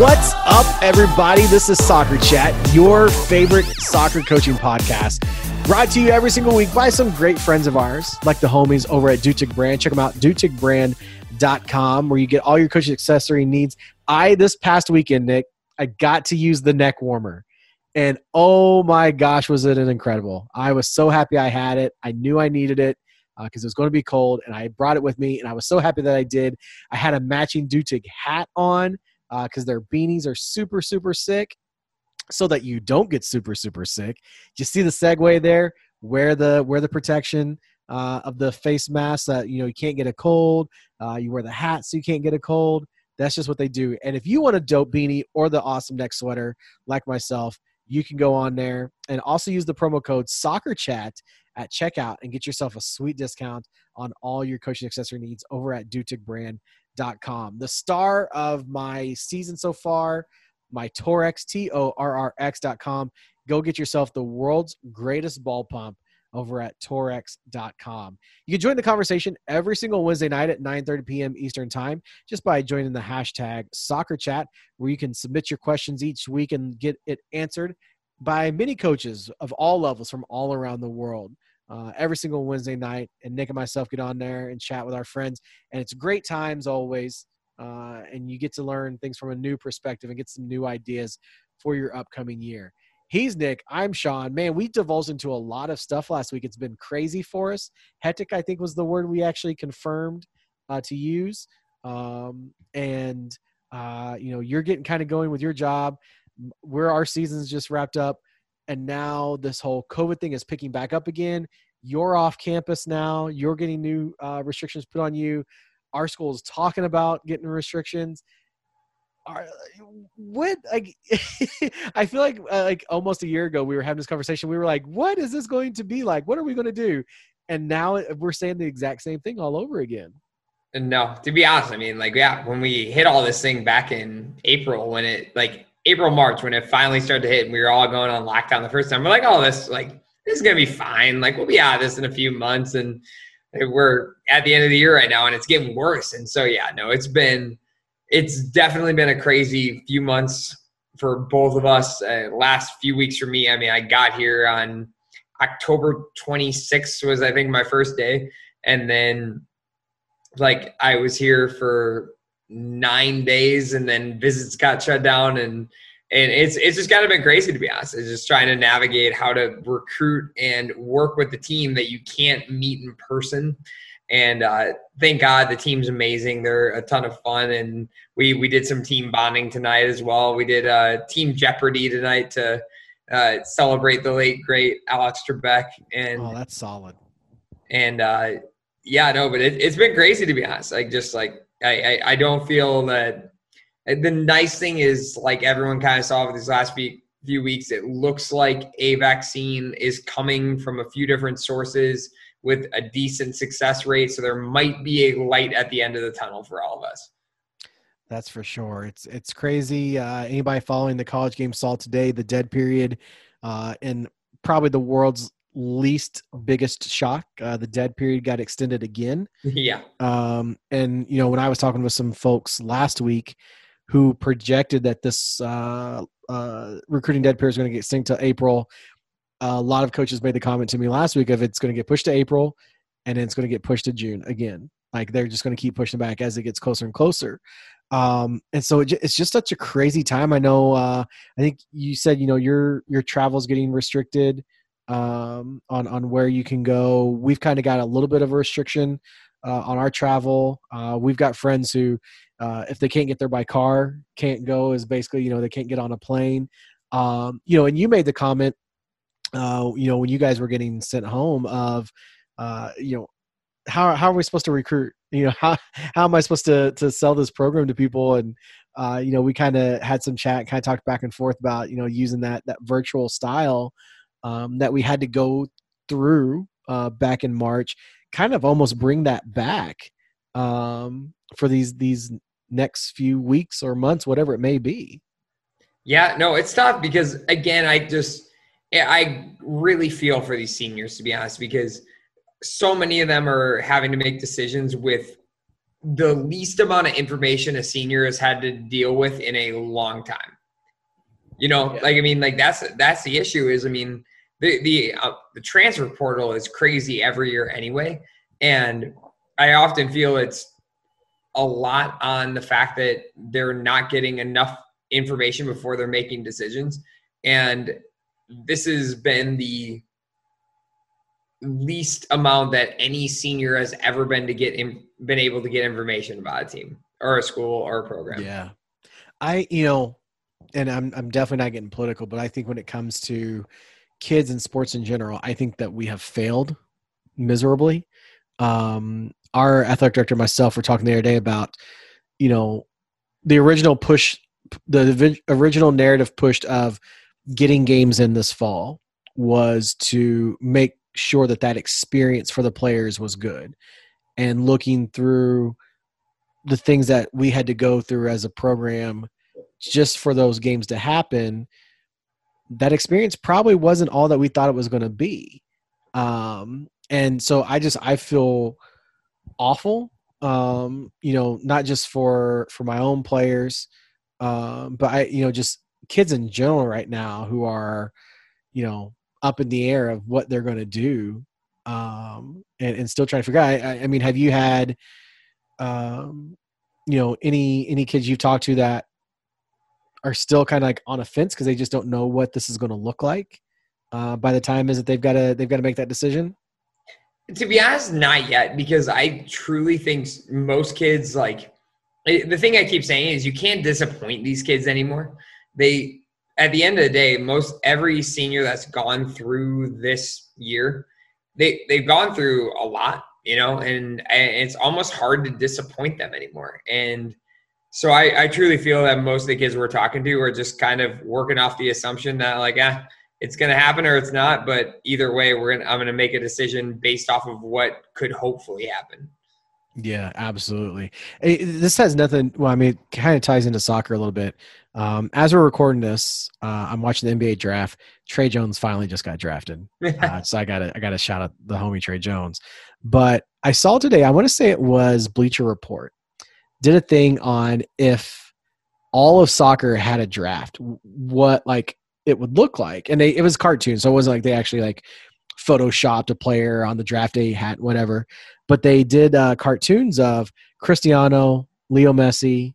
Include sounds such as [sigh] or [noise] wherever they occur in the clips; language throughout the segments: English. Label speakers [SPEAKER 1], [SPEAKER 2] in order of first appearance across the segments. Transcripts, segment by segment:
[SPEAKER 1] What's up, everybody? This is Soccer Chat, your favorite soccer coaching podcast. Brought to you every single week by some great friends of ours, like the homies over at Dutic Brand. Check them out, duticbrand.com, where you get all your coaching accessory needs. I, this past weekend, Nick, I got to use the neck warmer. And oh my gosh, was it an incredible! I was so happy I had it. I knew I needed it because uh, it was going to be cold, and I brought it with me, and I was so happy that I did. I had a matching Dutic hat on because uh, their beanies are super, super sick so that you don't get super, super sick. You see the segue there? Wear the wear the protection uh, of the face mask that you know you can't get a cold. Uh, you wear the hat so you can't get a cold. That's just what they do. And if you want a dope beanie or the awesome neck sweater like myself, you can go on there and also use the promo code Soccer Chat at checkout and get yourself a sweet discount on all your coaching accessory needs over at Dutic Brand com. The star of my season so far, my Torrx, T O R R X.com. Go get yourself the world's greatest ball pump over at torrx.com. You can join the conversation every single Wednesday night at 9:30 p.m. Eastern Time just by joining the hashtag soccer chat where you can submit your questions each week and get it answered by many coaches of all levels from all around the world uh, every single Wednesday night. And Nick and myself get on there and chat with our friends. And it's great times always. Uh, and you get to learn things from a new perspective and get some new ideas for your upcoming year. He's Nick. I'm Sean. Man, we divulged into a lot of stuff last week. It's been crazy for us. Hectic, I think, was the word we actually confirmed uh, to use. Um, and, uh, you know, you're getting kind of going with your job. Where our season's just wrapped up and now this whole COVID thing is picking back up again. You're off campus now. You're getting new uh, restrictions put on you. Our school is talking about getting restrictions. Are, what like [laughs] I feel like uh, like almost a year ago we were having this conversation. We were like, "What is this going to be like? What are we going to do?" And now we're saying the exact same thing all over again.
[SPEAKER 2] No, to be honest, I mean, like, yeah, when we hit all this thing back in April, when it like April, March, when it finally started to hit and we were all going on lockdown the first time, we're like, oh, this like this is gonna be fine. Like we'll be out of this in a few months, and we're at the end of the year right now, and it's getting worse. And so yeah, no, it's been it's definitely been a crazy few months for both of us. Uh, last few weeks for me, I mean, I got here on October 26th was I think my first day, and then like I was here for nine days and then visits got shut down and and it's it's just kind of been crazy to be honest. It's just trying to navigate how to recruit and work with the team that you can't meet in person. And uh, thank God the team's amazing. They're a ton of fun, and we we did some team bonding tonight as well. We did uh, Team Jeopardy tonight to uh, celebrate the late great Alex Trebek. And
[SPEAKER 1] oh, that's solid.
[SPEAKER 2] And uh, yeah, no, but it, it's been crazy to be honest. Like just like I, I, I don't feel that. The nice thing is, like everyone kind of saw these last few few weeks, it looks like a vaccine is coming from a few different sources with a decent success rate. So there might be a light at the end of the tunnel for all of us.
[SPEAKER 1] That's for sure. It's it's crazy. Uh, anybody following the college game saw today the dead period, uh, and probably the world's least biggest shock. Uh, the dead period got extended again.
[SPEAKER 2] Yeah.
[SPEAKER 1] Um, and you know, when I was talking with some folks last week who projected that this uh, uh, recruiting dead period is going to get extended to April, a lot of coaches made the comment to me last week of it's going to get pushed to April, and then it's going to get pushed to June again. Like they're just going to keep pushing back as it gets closer and closer. Um, and so it, it's just such a crazy time. I know. Uh, I think you said you know your your travel's getting restricted um, on on where you can go. We've kind of got a little bit of a restriction uh, on our travel. Uh, we've got friends who, uh, if they can't get there by car, can't go. Is basically you know they can't get on a plane. Um, you know, and you made the comment, uh, you know, when you guys were getting sent home of, uh, you know, how how are we supposed to recruit? You know, [laughs] how how am I supposed to to sell this program to people? And uh, you know, we kind of had some chat, kind of talked back and forth about you know using that that virtual style um, that we had to go through uh, back in March, kind of almost bring that back um, for these these next few weeks or months, whatever it may be.
[SPEAKER 2] Yeah, no, it's tough because again, I just I really feel for these seniors to be honest because so many of them are having to make decisions with the least amount of information a senior has had to deal with in a long time. You know, yeah. like I mean, like that's that's the issue. Is I mean, the the uh, the transfer portal is crazy every year anyway, and I often feel it's a lot on the fact that they're not getting enough information before they're making decisions, and this has been the least amount that any senior has ever been to get in, been able to get information about a team or a school or a program.
[SPEAKER 1] Yeah. I, you know, and I'm I'm definitely not getting political, but I think when it comes to kids and sports in general, I think that we have failed miserably. Um, our athletic director myself were talking the other day about, you know, the original push, the original narrative pushed of getting games in this fall was to make sure that that experience for the players was good and looking through the things that we had to go through as a program just for those games to happen that experience probably wasn't all that we thought it was going to be um, and so i just i feel awful um, you know not just for for my own players um, but i you know just kids in general right now who are you know up in the air of what they're going to do um, and, and still trying to figure out. I, I mean, have you had, um, you know, any any kids you've talked to that are still kind of like on a fence because they just don't know what this is going to look like uh, by the time is that they've got to they've got to make that decision?
[SPEAKER 2] To be honest, not yet because I truly think most kids like the thing I keep saying is you can't disappoint these kids anymore. They at the end of the day, most every senior that's gone through this year, they they've gone through a lot, you know, and, and it's almost hard to disappoint them anymore. And so I, I truly feel that most of the kids we're talking to are just kind of working off the assumption that like, ah, it's going to happen or it's not. But either way, we're gonna I'm going to make a decision based off of what could hopefully happen.
[SPEAKER 1] Yeah, absolutely. This has nothing. Well, I mean, it kind of ties into soccer a little bit. Um, as we're recording this, uh, I'm watching the NBA draft. Tre Jones finally just got drafted, [laughs] uh, so I got to I got to shout out the homie Tre Jones. But I saw today. I want to say it was Bleacher Report did a thing on if all of soccer had a draft, what like it would look like, and they it was cartoon, so it wasn't like they actually like photoshopped a player on the draft day hat, whatever. But they did uh, cartoons of Cristiano, Leo Messi,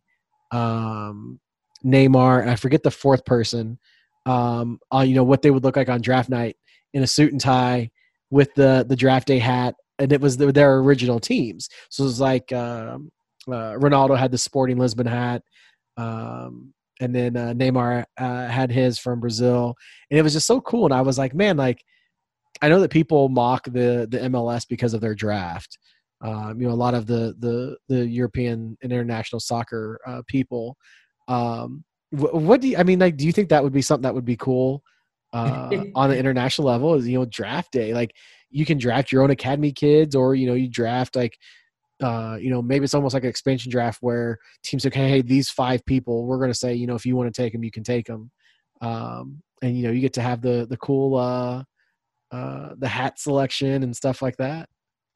[SPEAKER 1] um, Neymar, I forget the fourth person. Um, you know what they would look like on draft night in a suit and tie with the the draft day hat, and it was the, their original teams. So it was like um, uh, Ronaldo had the Sporting Lisbon hat, um, and then uh, Neymar uh, had his from Brazil, and it was just so cool. And I was like, man, like I know that people mock the the MLS because of their draft. Um, you know, a lot of the the the European and international soccer uh, people um, what, what do you, I mean? Like, do you think that would be something that would be cool uh, [laughs] on the international level? Is you know draft day? Like, you can draft your own academy kids, or you know, you draft like, uh, you know, maybe it's almost like an expansion draft where teams say, okay, hey, these five people, we're going to say, you know, if you want to take them, you can take them, um, and you know, you get to have the the cool uh, uh, the hat selection and stuff like that.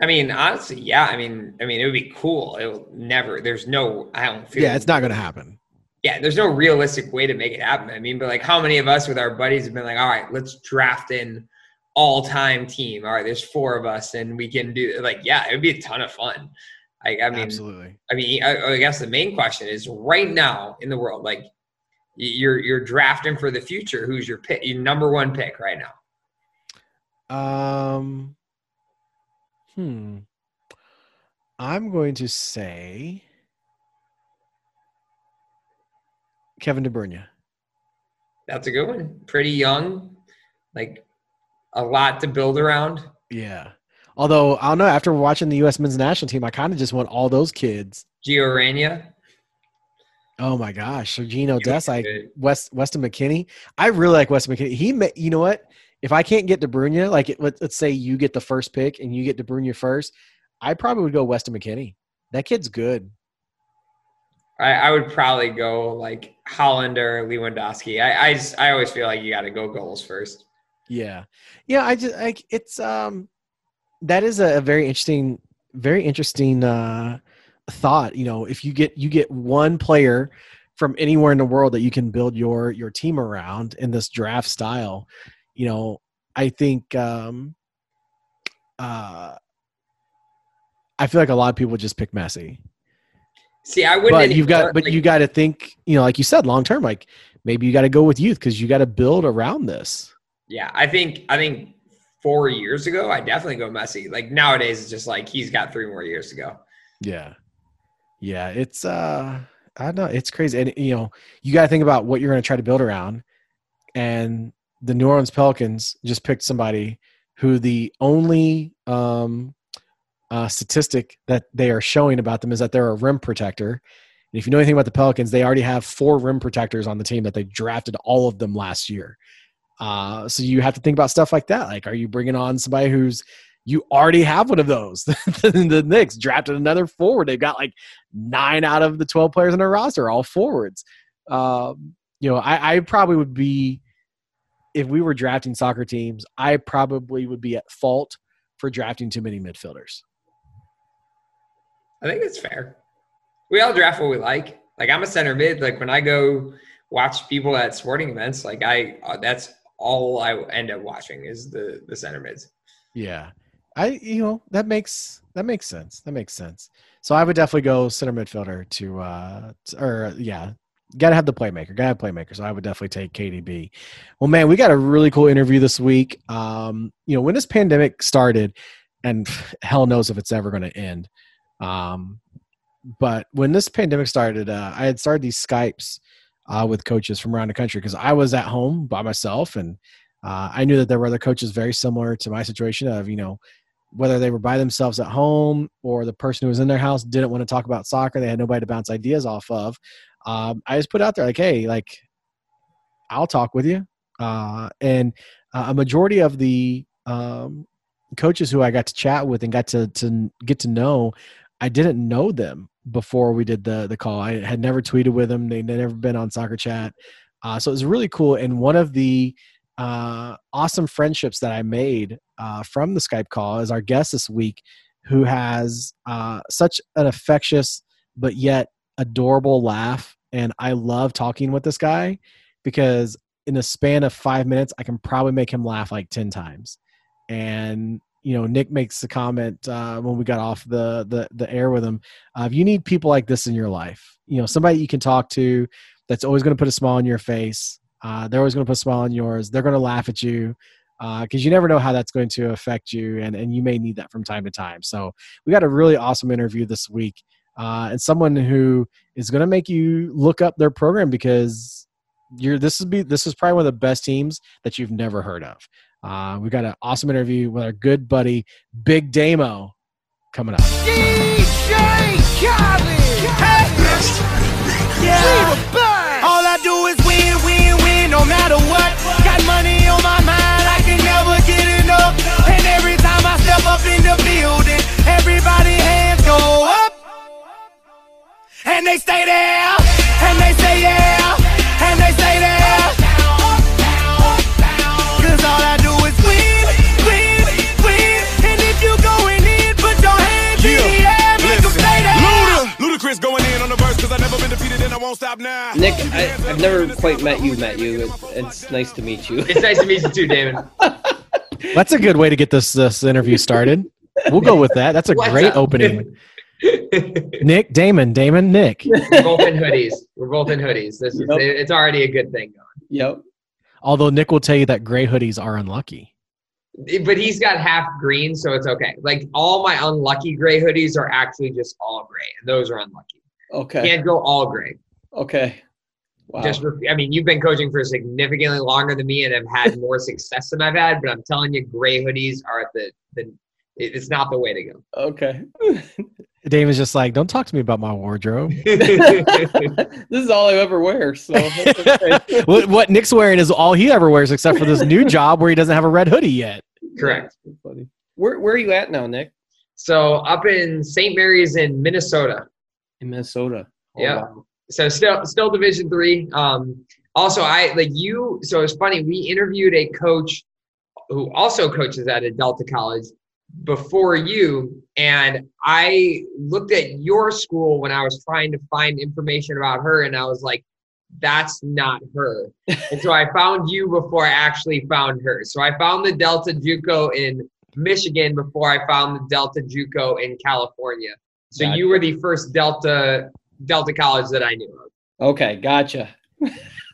[SPEAKER 2] I mean, honestly, yeah. I mean, I mean, it would be cool. It will never. There's no. I don't feel.
[SPEAKER 1] Yeah, it's not going to happen
[SPEAKER 2] yeah, there's no realistic way to make it happen. I mean, but like how many of us with our buddies have been like, all right, let's draft in all time team. All right, there's four of us and we can do like, yeah, it would be a ton of fun. Like, I mean,
[SPEAKER 1] absolutely.
[SPEAKER 2] I mean, I, I guess the main question is right now in the world, like you're, you're drafting for the future. Who's your pick, your number one pick right now?
[SPEAKER 1] Um, hmm. I'm going to say Kevin De Bruyne.
[SPEAKER 2] That's a good one. Pretty young, like a lot to build around.
[SPEAKER 1] Yeah. Although I don't know, after watching the U.S. men's national team, I kind of just want all those kids.
[SPEAKER 2] Gio Reyna.
[SPEAKER 1] Oh my gosh, Sergino Dest, like West Weston McKennie. I really like Weston McKennie. He, may, you know what? If I can't get De Bruyne, like let, us say you get the first pick and you get De Bruyne first, I probably would go Weston McKennie. That kid's good.
[SPEAKER 2] I, I would probably go like Hollander, Lewandowski. I I, just, I always feel like you got to go goals first.
[SPEAKER 1] Yeah, yeah. I just like it's um that is a, very interesting, very interesting uh thought, you know, if you get you get one player from anywhere in the world that you can build your your team around in this draft style, you know, I think um uh I feel like a lot of people just pick Messi.
[SPEAKER 2] See, I wouldn't.
[SPEAKER 1] But you've got
[SPEAKER 2] anymore,
[SPEAKER 1] but
[SPEAKER 2] like-
[SPEAKER 1] you got to think, you know, like you said long term like maybe you got to go with youth cuz you got to build around this.
[SPEAKER 2] Yeah, I think I think four years ago, I definitely go Messi. Like nowadays, it's just like he's got three more years to go.
[SPEAKER 1] Yeah. Yeah, it's uh I don't know, it's crazy. And you know, you got to think about what you're going to try to build around. And the New Orleans Pelicans just picked somebody who the only um uh statistic that they are showing about them is that they're a rim protector. And if you know anything about the Pelicans, they already have four rim protectors on the team that they drafted all of them last year. Uh, so you have to think about stuff like that. Like, are you bringing on somebody who's you already have one of those? [laughs] the Knicks drafted another forward. They've got like nine out of the twelve players on their roster, all forwards. Um, you know, I, I probably would be if we were drafting soccer teams. I probably would be at fault for drafting too many midfielders.
[SPEAKER 2] I think it's fair. We all draft what we like. Like I'm a center mid. Like when I go watch people at sporting events, like I uh, that's all I end up watching is the the center mids.
[SPEAKER 1] Yeah. I you know, that makes that makes sense. That makes sense. So I would definitely go center midfielder to uh t- or yeah, gotta have the playmaker, gotta have playmaker. So I would definitely take KDB. Well man, we got a really cool interview this week. Um, you know, when this pandemic started, and [laughs] hell knows if it's ever gonna end. Um but when this pandemic started, uh, I had started these Skypes uh, with coaches from around the country because I was at home by myself and uh, I knew that there were other coaches very similar to my situation of, you know, whether they were by themselves at home or the person who was in their house didn't want to talk about soccer. They had nobody to bounce ideas off of. Um, I just put out there like, hey, like, I'll talk with you. Uh, and uh, a majority of the um, coaches who I got to chat with and got to, to get to know, I didn't know them before we did the the call. I had never tweeted with them. They'd never been on soccer chat. Uh, so it was really cool. And one of the uh, awesome friendships that I made uh, from the Skype call is our guest this week, who has uh, such an infectious but yet adorable laugh. And I love talking with this guy because in a span of five minutes, I can probably make him laugh like 10 times. And you know, Nick makes the comment uh, when we got off the the, the air with him. Uh, if you need people like this in your life, you know, somebody you can talk to that's always going to put a smile on your face. Uh, they're always going to put a smile on yours. They're going to laugh at you because you never know how that's going to affect you, and and you may need that from time to time. So we got a really awesome interview this week, uh, and someone who is going to make you look up their program because you're this is be this is probably one of the best teams that you've never heard of. Uh, we got an awesome interview with our good buddy Big Damo coming up.
[SPEAKER 3] DJ Khaled. Yeah. All I do is win, win, win, no matter what. Got money on my mind, I can never get enough. And every time I step up in the building, everybody hands go up. And they stay there, and they say yeah,
[SPEAKER 4] Nick, I, I've never quite met you. Met you. It, it's nice to meet you.
[SPEAKER 2] It's nice to meet you too, David. [laughs]
[SPEAKER 1] That's a good way to get this this interview started. We'll go with that. That's a
[SPEAKER 2] What's
[SPEAKER 1] great
[SPEAKER 2] up?
[SPEAKER 1] opening. [laughs] Nick, Damon, Damon, Nick.
[SPEAKER 2] We're both in hoodies. We're both in hoodies. This is
[SPEAKER 4] Yep.
[SPEAKER 2] it's already a good thing going.
[SPEAKER 4] Yep.
[SPEAKER 1] Although Nick will tell you that gray hoodies are unlucky.
[SPEAKER 2] But he's got half green, so it's okay. Like all my unlucky gray hoodies are actually just all gray, and those are unlucky.
[SPEAKER 4] Okay.
[SPEAKER 2] Can't go all gray.
[SPEAKER 4] Okay. Wow.
[SPEAKER 2] Just, I mean, you've been coaching for significantly longer than me, and have had [laughs] more success than I've had. But I'm telling you, gray hoodies are the the. It's not the way to go.
[SPEAKER 4] okay. [laughs]
[SPEAKER 1] Damon's just like, don't talk to me about my wardrobe. [laughs]
[SPEAKER 4] this is all I ever wear. So okay.
[SPEAKER 1] what, what Nick's wearing is all he ever wears, except for this new job where he doesn't have a red hoodie yet.
[SPEAKER 2] Correct.
[SPEAKER 4] That's funny. Where Where are you at now, Nick?
[SPEAKER 2] So up in St. Mary's in Minnesota.
[SPEAKER 4] In Minnesota. Oh,
[SPEAKER 2] Yeah.
[SPEAKER 4] wow.
[SPEAKER 2] so still still division three um also i like you so it's funny we interviewed a coach who also coaches at a delta college before you, and I looked at your school when I was trying to find information about her, and I was like, that's not her. and so I found you before I actually found her. So I found the Delta JUCO in Michigan before I found the Delta JUCO in California. So
[SPEAKER 4] Gotcha.
[SPEAKER 2] you were the first Delta Delta college that I knew of.
[SPEAKER 4] Okay, gotcha. [laughs]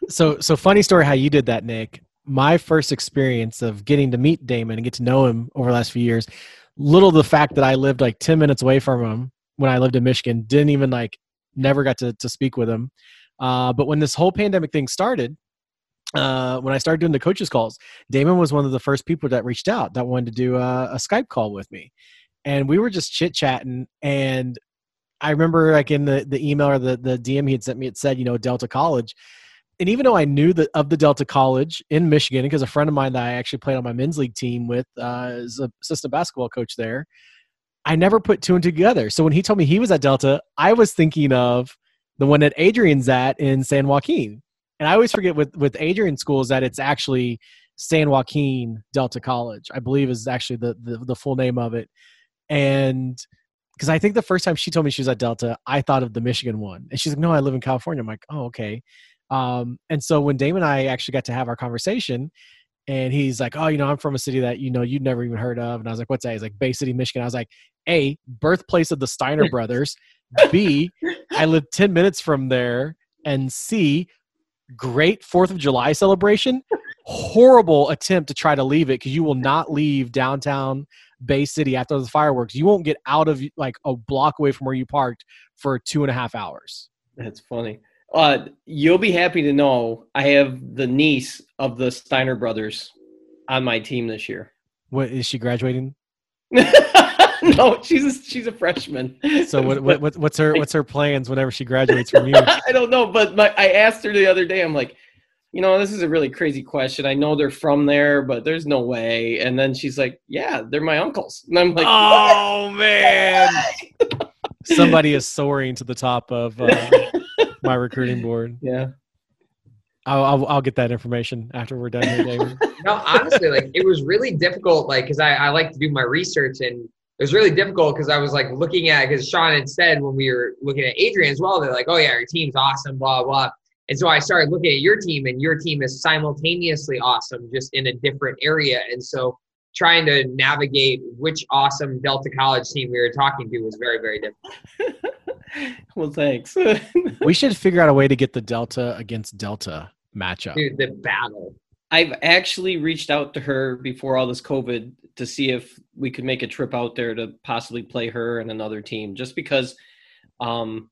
[SPEAKER 1] So, so funny story how you did that, Nick. My first experience of getting to meet Damon and get to know him over the last few years, little the fact that I lived like 10 minutes away from him when I lived in Michigan, didn't even like, never got to, to speak with him. Uh, but when this whole pandemic thing started, uh, when I started doing the coaches calls, Damon was one of the first people that reached out that wanted to do a, a Skype call with me. And we were just chit chatting. And I remember like in the, the email or the, the DM he had sent me, it said, you know, Delta College. And even though I knew that of the Delta College in Michigan, because a friend of mine that I actually played on my men's league team with uh, is a assistant basketball coach there, I never put two and two together. So when he told me he was at Delta, I was thinking of the one that Adrian's at in San Joaquin. And I always forget with with Adrian schools that it's actually San Joaquin Delta College. I believe is actually the the, the full name of it. And because I think the first time she told me she was at Delta, I thought of the Michigan one, and she's like, "No, I live in California." I'm like, "Oh, okay." Um, and so when Damon and I actually got to have our conversation, and he's like, "Oh, you know, I'm from a city that you know you'd never even heard of," and I was like, "What's that?" He's like, "Bay City, Michigan." I was like, "A, birthplace of the Steiner [laughs] brothers. B, I live ten minutes from there, and C, great Fourth of July celebration. Horrible attempt to try to leave it because you will not leave downtown Bay City after the fireworks. You won't get out of like a block away from where you parked for two and a half hours.
[SPEAKER 4] That's funny. Uh, you'll be happy to know I have the niece of the Steiner brothers on my team this year.
[SPEAKER 1] What is she graduating? [laughs] [laughs]
[SPEAKER 4] no, she's a, she's a freshman.
[SPEAKER 1] So what, what, what what's her [laughs] what's her plans whenever she graduates from you?
[SPEAKER 4] I don't know, but my, I asked her the other day. I'm like, you know, this is a really crazy question. I know they're from there, but there's no way. And then she's like, yeah, they're my uncles. And I'm like,
[SPEAKER 1] oh man, [laughs] somebody is soaring to the top of uh, [laughs] my recruiting board.
[SPEAKER 4] yeah.
[SPEAKER 1] I'll, I'll I'll get that information after we're done here, David. [laughs]
[SPEAKER 2] No, honestly, like it was really difficult, like because I, I like to do my research and it was really difficult because I was like looking at because Sean had said when we were looking at Adrian as well, they're like, oh yeah, your team's awesome, blah blah. And so I started looking at your team, and your team is simultaneously awesome, just in a different area. And so trying to navigate which awesome Delta College team we were talking to was very, very difficult. [laughs]
[SPEAKER 4] well, thanks. [laughs]
[SPEAKER 1] we should figure out a way to get the Delta against Delta matchup.
[SPEAKER 2] Dude, the battle.
[SPEAKER 4] I've actually reached out to her before all this COVID to see if we could make a trip out there to possibly play her and another team, just because um,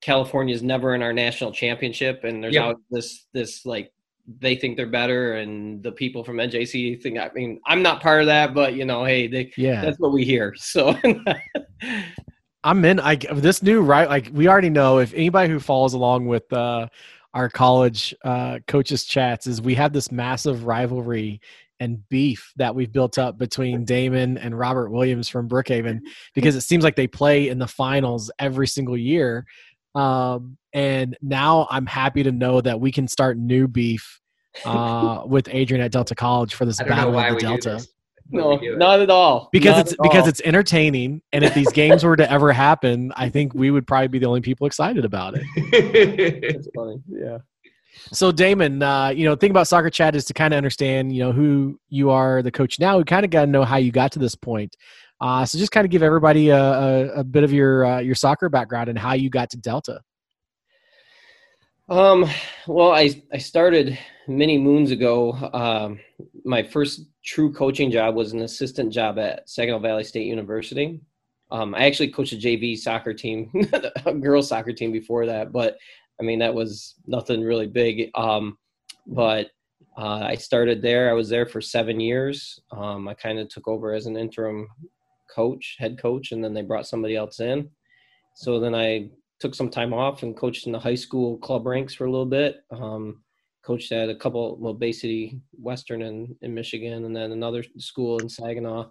[SPEAKER 4] California is never in our national championship, and there's
[SPEAKER 2] Yeah.
[SPEAKER 4] out this this like they think they're better, and the people from NJC think. I mean, I'm not part of that, but you know, hey, they
[SPEAKER 1] Yeah,
[SPEAKER 4] that's what we hear. [laughs] So
[SPEAKER 1] I'm in. I this new right. Like we already know if anybody who follows along with uh, our college uh, coaches chats is we have this massive rivalry and beef that we've built up between Damon and Robert Williams from Brookhaven because it seems like they play in the finals every single year. Um, and now I'm happy to know that we can start new beef [laughs] uh, with Adrian at Delta College for this
[SPEAKER 2] I don't know
[SPEAKER 1] battle of the Delta
[SPEAKER 4] no,
[SPEAKER 2] we do it.
[SPEAKER 4] not at all.
[SPEAKER 1] because
[SPEAKER 4] Not
[SPEAKER 1] it's because
[SPEAKER 4] all.
[SPEAKER 1] it's entertaining and if these games were to ever happen i think we would probably be the only people excited about it [laughs]
[SPEAKER 4] It's funny. Yeah.
[SPEAKER 1] so damon uh, you know thing about soccer chat is to kind of understand you know who you are the coach now we kind of got to know how you got to this point uh, so just kind of give everybody a, a, a bit of your uh, your soccer background and how you got to delta
[SPEAKER 4] Um, well, I I started many moons ago. Um, my first true coaching job was an assistant job at Saginaw Valley State University. Um, I actually coached a JV soccer team, [laughs] a girls soccer team before that, but I mean that was nothing really big. Um, but uh, I started there. I was there for seven years. Um, I kind of took over as an interim coach, head coach, and then they brought somebody else in. So then I took some time off and coached in the high school club ranks for a little bit. Um, coached at a couple, well, Bay City Western in, in Michigan, and then another school in Saginaw.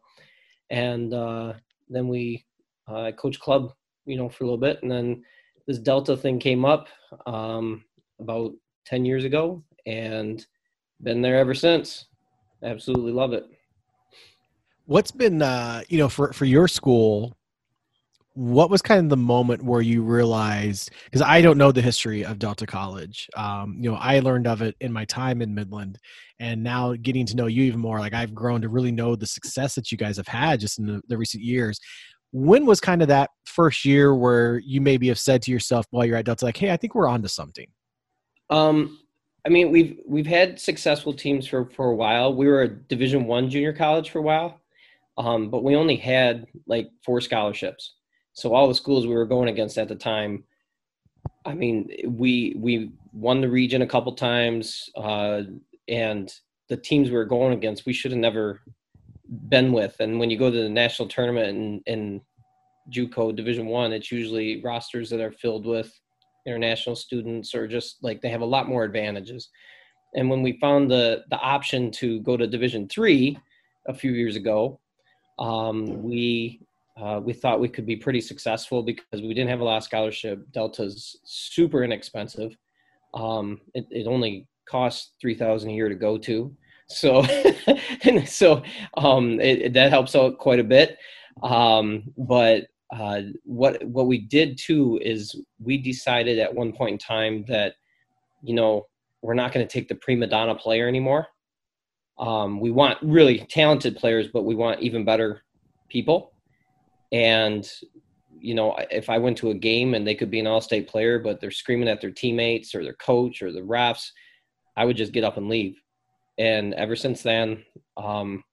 [SPEAKER 4] And uh, then we uh, coached club, you know, for a little bit. And then this Delta thing came up um, about 10 years ago and been there ever since. Absolutely love it.
[SPEAKER 1] What's been uh you know for for your school what was kind of the moment where you realized because i don't know the history of delta college. Um you know i learned of it in my time in midland and now getting to know you even more like i've grown to really know the success that you guys have had just in the, the recent years. When was kind of that first year where you maybe have said to yourself while you're at delta like hey i think we're on to something
[SPEAKER 4] Um, I mean, we've we've had successful teams for for a while. We were a Division One junior college for a while, um, but we only had like four scholarships. So all the schools we were going against at the time, I mean, we we won the region a couple times, uh, and the teams we were going against, we should have never been with. And when you go to the national tournament in, in JUCO Division One, it's usually rosters that are filled with international students or just like they have a lot more advantages. And when we found the the option to go to Division Three a few years ago, um, we uh, we thought we could be pretty successful because we didn't have a lot of scholarship. Delta's super inexpensive. Um, it, it only costs three thousand a year to go to, so [laughs] so um, it, it- that helps out quite a bit. Um, but uh, what what we did too is we decided at one point in time that you know we're not going to take the prima donna player anymore. Um, we want really talented players, but we want even better people. And you know, if I went to a game and they could be an all-state player, but they're screaming at their teammates or their coach or the refs, I would just get up and leave. And ever since then, um,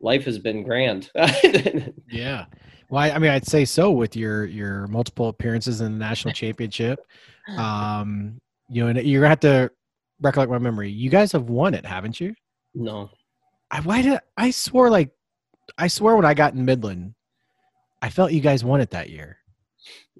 [SPEAKER 4] life has been grand. [laughs]
[SPEAKER 1] Yeah. Well, I, I mean, I'd say so with your your multiple appearances in the national championship. [laughs] Um, you know, and you're gonna have to recollect my memory. You guys have won it, haven't you?
[SPEAKER 4] No,
[SPEAKER 1] I why did I swore like I swear when I got in Midland, I felt you guys won it that year.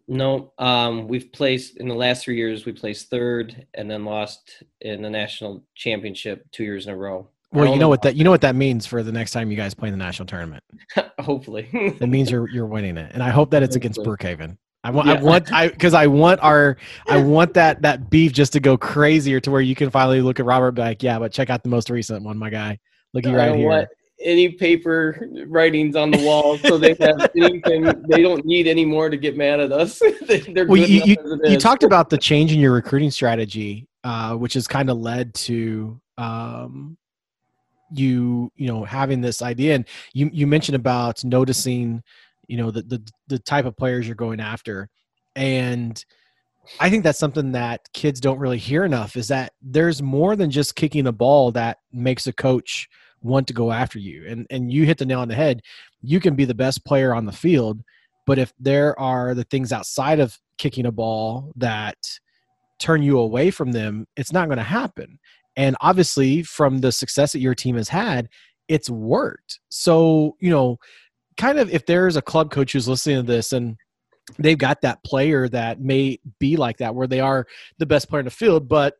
[SPEAKER 4] No, um, we've placed in the last three years. We placed third, and then lost in the national championship two years in a row.
[SPEAKER 1] Well, you know what that you know what that means for the next time you guys play in the national tournament. [laughs]
[SPEAKER 4] Hopefully,
[SPEAKER 1] It means you're you're winning it, and I hope that it's against Brookhaven. I want I want I because I want our I want that that beef just to go crazier to where you can finally look at Robert and be like, yeah, but check out the most recent one, my guy. Looky
[SPEAKER 4] I
[SPEAKER 1] right here.
[SPEAKER 4] want any paper writings on the wall, so they have [laughs] anything. They don't need any more to get mad at us. They- [laughs] They're
[SPEAKER 1] Well,
[SPEAKER 4] good
[SPEAKER 1] you you,
[SPEAKER 4] enough as it
[SPEAKER 1] you talked about the change in your recruiting strategy, uh, which has kind of led to um, you you know having this idea, and you you mentioned about noticing, you know, the the the type of players you're going after, and I think that's something that kids don't really hear enough. Is that there's more than just kicking a ball that makes a coach want to go after you, and and you hit the nail on the head. You can be the best player on the field, but if there are the things outside of kicking a ball that turn you away from them, it's not going to happen. And obviously, from the success that your team has had, it's worked. So, you know, kind of if there's a club coach who's listening to this and they've got that player that may be like that, where they are the best player in the field, but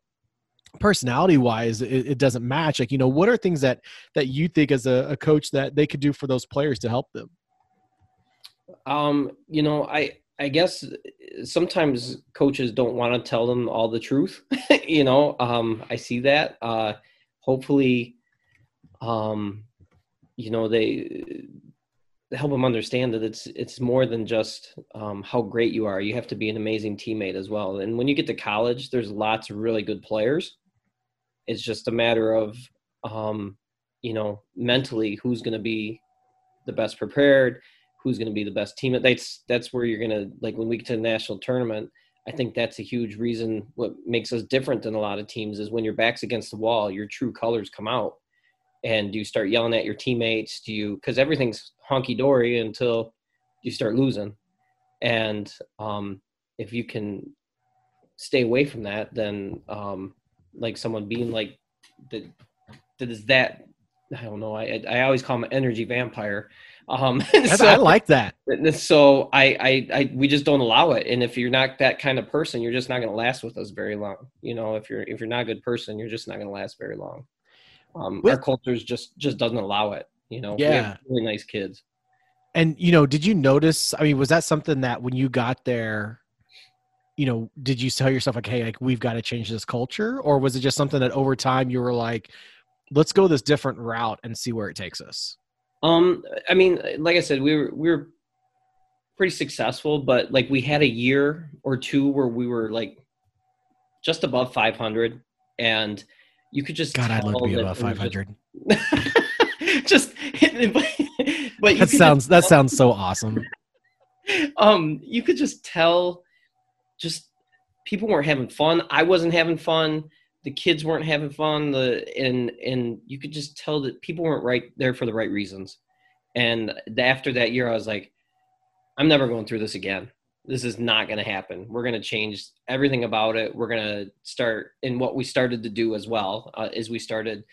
[SPEAKER 1] personality wise it, it doesn't match like you know what are things that that you think as a, a coach that they could do for those players to help them
[SPEAKER 4] Um, you know, I I guess sometimes coaches don't want to tell them all the truth. [laughs] you know, um, I see that. Uh, hopefully, um, you know, they help them understand that it's it's more than just um, how great you are. You have to be an amazing teammate as well. And when you get to college, there's lots of really good players. It's just a matter of, um, you know, mentally who's going to be the best prepared who's going to be the best team. That's that's where you're going to like when we get to the national tournament. I think that's a huge reason. What makes us different than a lot of teams is when your back's against the wall, your true colors come out, and do you start yelling at your teammates. Do you because everything's honky dory until you start losing, and um, if you can stay away from that, then um, like someone being like that that is that I don't know. I I always call him an energy vampire. Um, [laughs]
[SPEAKER 1] That's- i like that [laughs]
[SPEAKER 4] so I, I, I, we just don't allow it. And if you're not that kind of person, you're just not going to last with us very long. You know, if you're, if you're not a good person, you're just not going to last very long. Um,
[SPEAKER 1] With-
[SPEAKER 4] our cultures just, just doesn't allow it. You know,
[SPEAKER 1] Yeah.
[SPEAKER 4] really nice kids.
[SPEAKER 1] And you know, did you notice? I mean, was that something that when you got there, you know, did you tell yourself like, "Hey, like we've got to change this culture," or was it just something that over time you were like, "Let's go this different route and see where it takes us"?
[SPEAKER 4] Um, I mean, like I said, we were we were pretty successful, but like we had a year or two where we were like just above 500, and you could just
[SPEAKER 1] God, I'd love to be above 500.
[SPEAKER 4] Just, [laughs] just [laughs] but,
[SPEAKER 1] That sounds that sounds so awesome. [laughs]
[SPEAKER 4] um you could just tell just people weren't having fun. I wasn't having fun. The kids weren't having fun. The and and you could just tell that people weren't right there for the right reasons. And after that year i was like i'm never going through this again this is not going to happen. We're going to change everything about it. We're going to start and what we started to do as well uh, is we started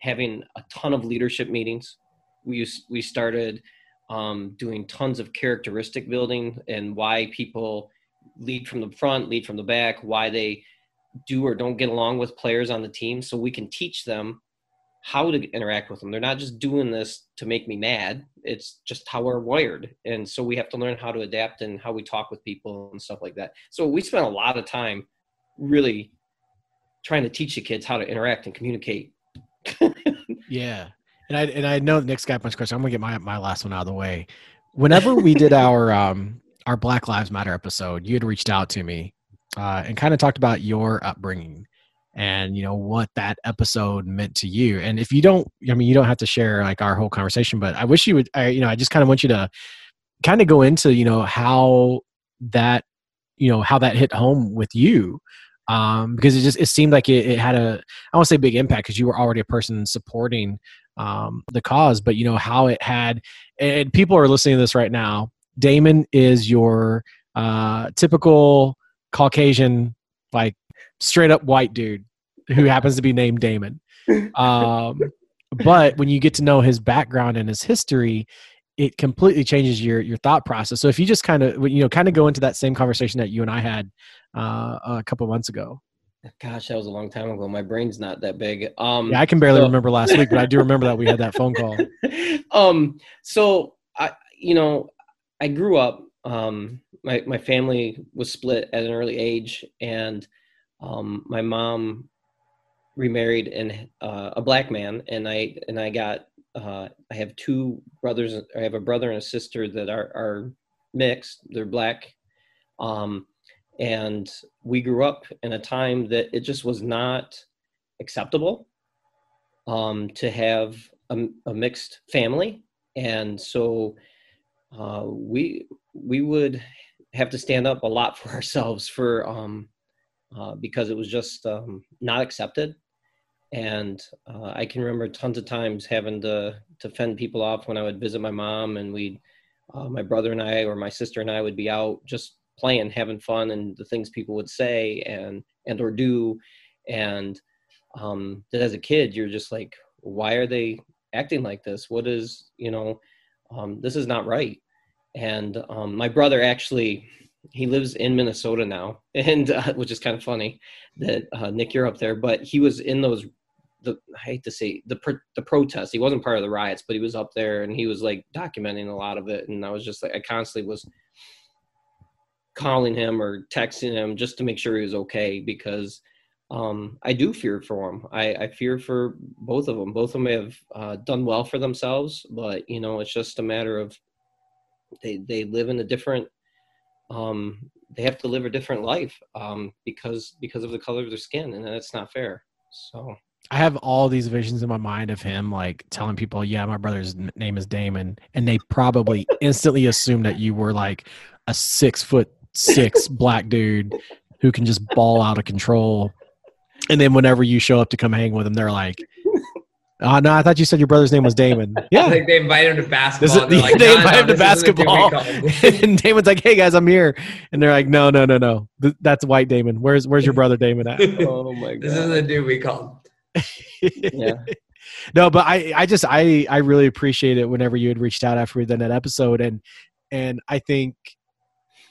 [SPEAKER 4] having a ton of leadership meetings. We we started um, doing tons of characteristic building and why people lead from the front, lead from the back, why they do or don't get along with players on the team, so we can teach them how to interact with them. They're not just doing this to make me mad. It's just how we're wired, and so we have to learn how to adapt and how we talk with people and stuff like that. So we spent a lot of time really trying to teach the kids how to interact and communicate. [laughs]
[SPEAKER 1] Yeah. And I and I know Nick's got a bunch of questions. I'm gonna get my my last one out of the way. Whenever we did [laughs] our um our Black Lives Matter episode, you had reached out to me uh, and kind of talked about your upbringing and you know what that episode meant to you. And if you don't, I mean, you don't have to share like our whole conversation, but I wish you would. I you know, I just kind of want you to kind of go into you know how that you know how that hit home with you um, because it just it seemed like it, it had a I won't say big impact because you were already a person supporting um, the cause, but you know how it had. And people are listening to this right now. Damon is your uh, typical Caucasian, like straight up white dude who happens to be named Damon. [laughs] Um, but when you get to know his background and his history, it completely changes your your thought process. So if you just kind of you know kind of go into that same conversation that you and I had uh, a couple months ago.
[SPEAKER 4] Gosh, that was a long time ago. My brain's not that big. Um,
[SPEAKER 1] Yeah, I can barely
[SPEAKER 4] so-
[SPEAKER 1] remember last week, but I do [laughs] remember that we had that phone call. [laughs]
[SPEAKER 4] um so i you know i grew up um my my family was split at an early age and um my mom remarried and uh, a black man and i and i got uh i have two brothers i have a brother and a sister that are are mixed. They're black. Um and we grew up in a time that it just was not acceptable um, to have a, a mixed family, and so uh, we we would have to stand up a lot [laughs] for ourselves for um, uh, because it was just um, not accepted. And uh, I can remember tons of times having to to fend people off when I would visit my mom, and we, uh, my brother and I, or my sister and I, would be out just playing, having fun, and the things people would say and and or do, and um, that as a kid you're just like, why are they acting like this? What is you know, um, this is not right. And um, my brother actually, he lives in Minnesota now, [laughs] and uh, which is kind of funny that uh, Nick you're up there, but he was in those. The, I hate to say the the protests. He wasn't part of the riots, but he was up there and he was like documenting a lot of it. And I was just like, I constantly was calling him or texting him just to make sure he was okay because um, I do fear for him. I, I fear for both of them. Both of them have uh, done well for themselves, but you know, it's just a matter of they they live in a different. Um, they have to live a different life um, because because of the color of their skin, and that's not fair. So
[SPEAKER 1] I have all these visions in my mind of him like telling people, "Yeah, my brother's name is Damon," and they probably instantly assume that you were like a six foot [laughs] six black dude who can just ball out of control. And then whenever you show up to come hang with them, they're like, "Oh no, I thought you said your brother's name was Damon."
[SPEAKER 2] I [laughs]
[SPEAKER 1] Yeah.
[SPEAKER 2] think they invited him to basketball.
[SPEAKER 1] Is-
[SPEAKER 2] and they're [laughs] like,
[SPEAKER 1] they
[SPEAKER 2] "No, no,
[SPEAKER 1] him to
[SPEAKER 2] this isn't the dude we
[SPEAKER 1] basketball." [laughs] and Damon's like, "Hey guys, I'm here," and they're like, "No, no, no, no, Th- that's White Damon. Where's Where's your brother Damon at?"
[SPEAKER 4] oh my god,
[SPEAKER 2] this isn't the dude we called.
[SPEAKER 4] yeah.
[SPEAKER 1] no but i i just i i really appreciate it whenever you had reached out after we done that episode and and i think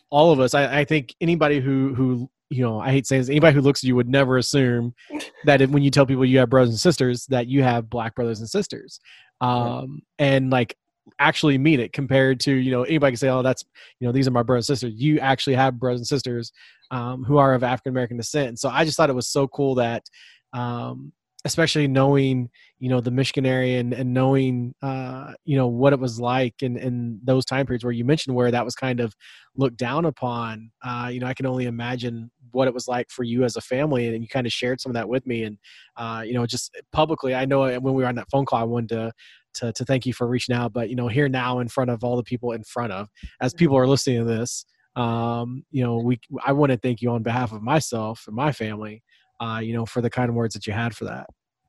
[SPEAKER 1] all of us i, I think anybody who who you know i hate saying this anybody who looks at you would never assume [laughs] that if, when you tell people you have brothers and sisters that you have black brothers and sisters. Um and like actually mean it compared to you know anybody can say oh that's you know these are my brothers and sisters. You actually have brothers and sisters um, who are of african american descent. And so i just thought it was so cool that um, especially knowing you know the Michigan area and, and knowing uh, you know what it was like in, in those time periods where you mentioned where that was kind of looked down upon. Uh, you know, I can only imagine what it was like for you as a family, and you kind of shared some of that with me. And uh, you know, just publicly, I know when we were on that phone call, I wanted to. To, to thank you for reaching out, but you know, here now in front of all the people in front of, as people are listening to this, um, you know, we I want to thank you on behalf of myself and my family, uh, you know, for the kind of words that you had for that.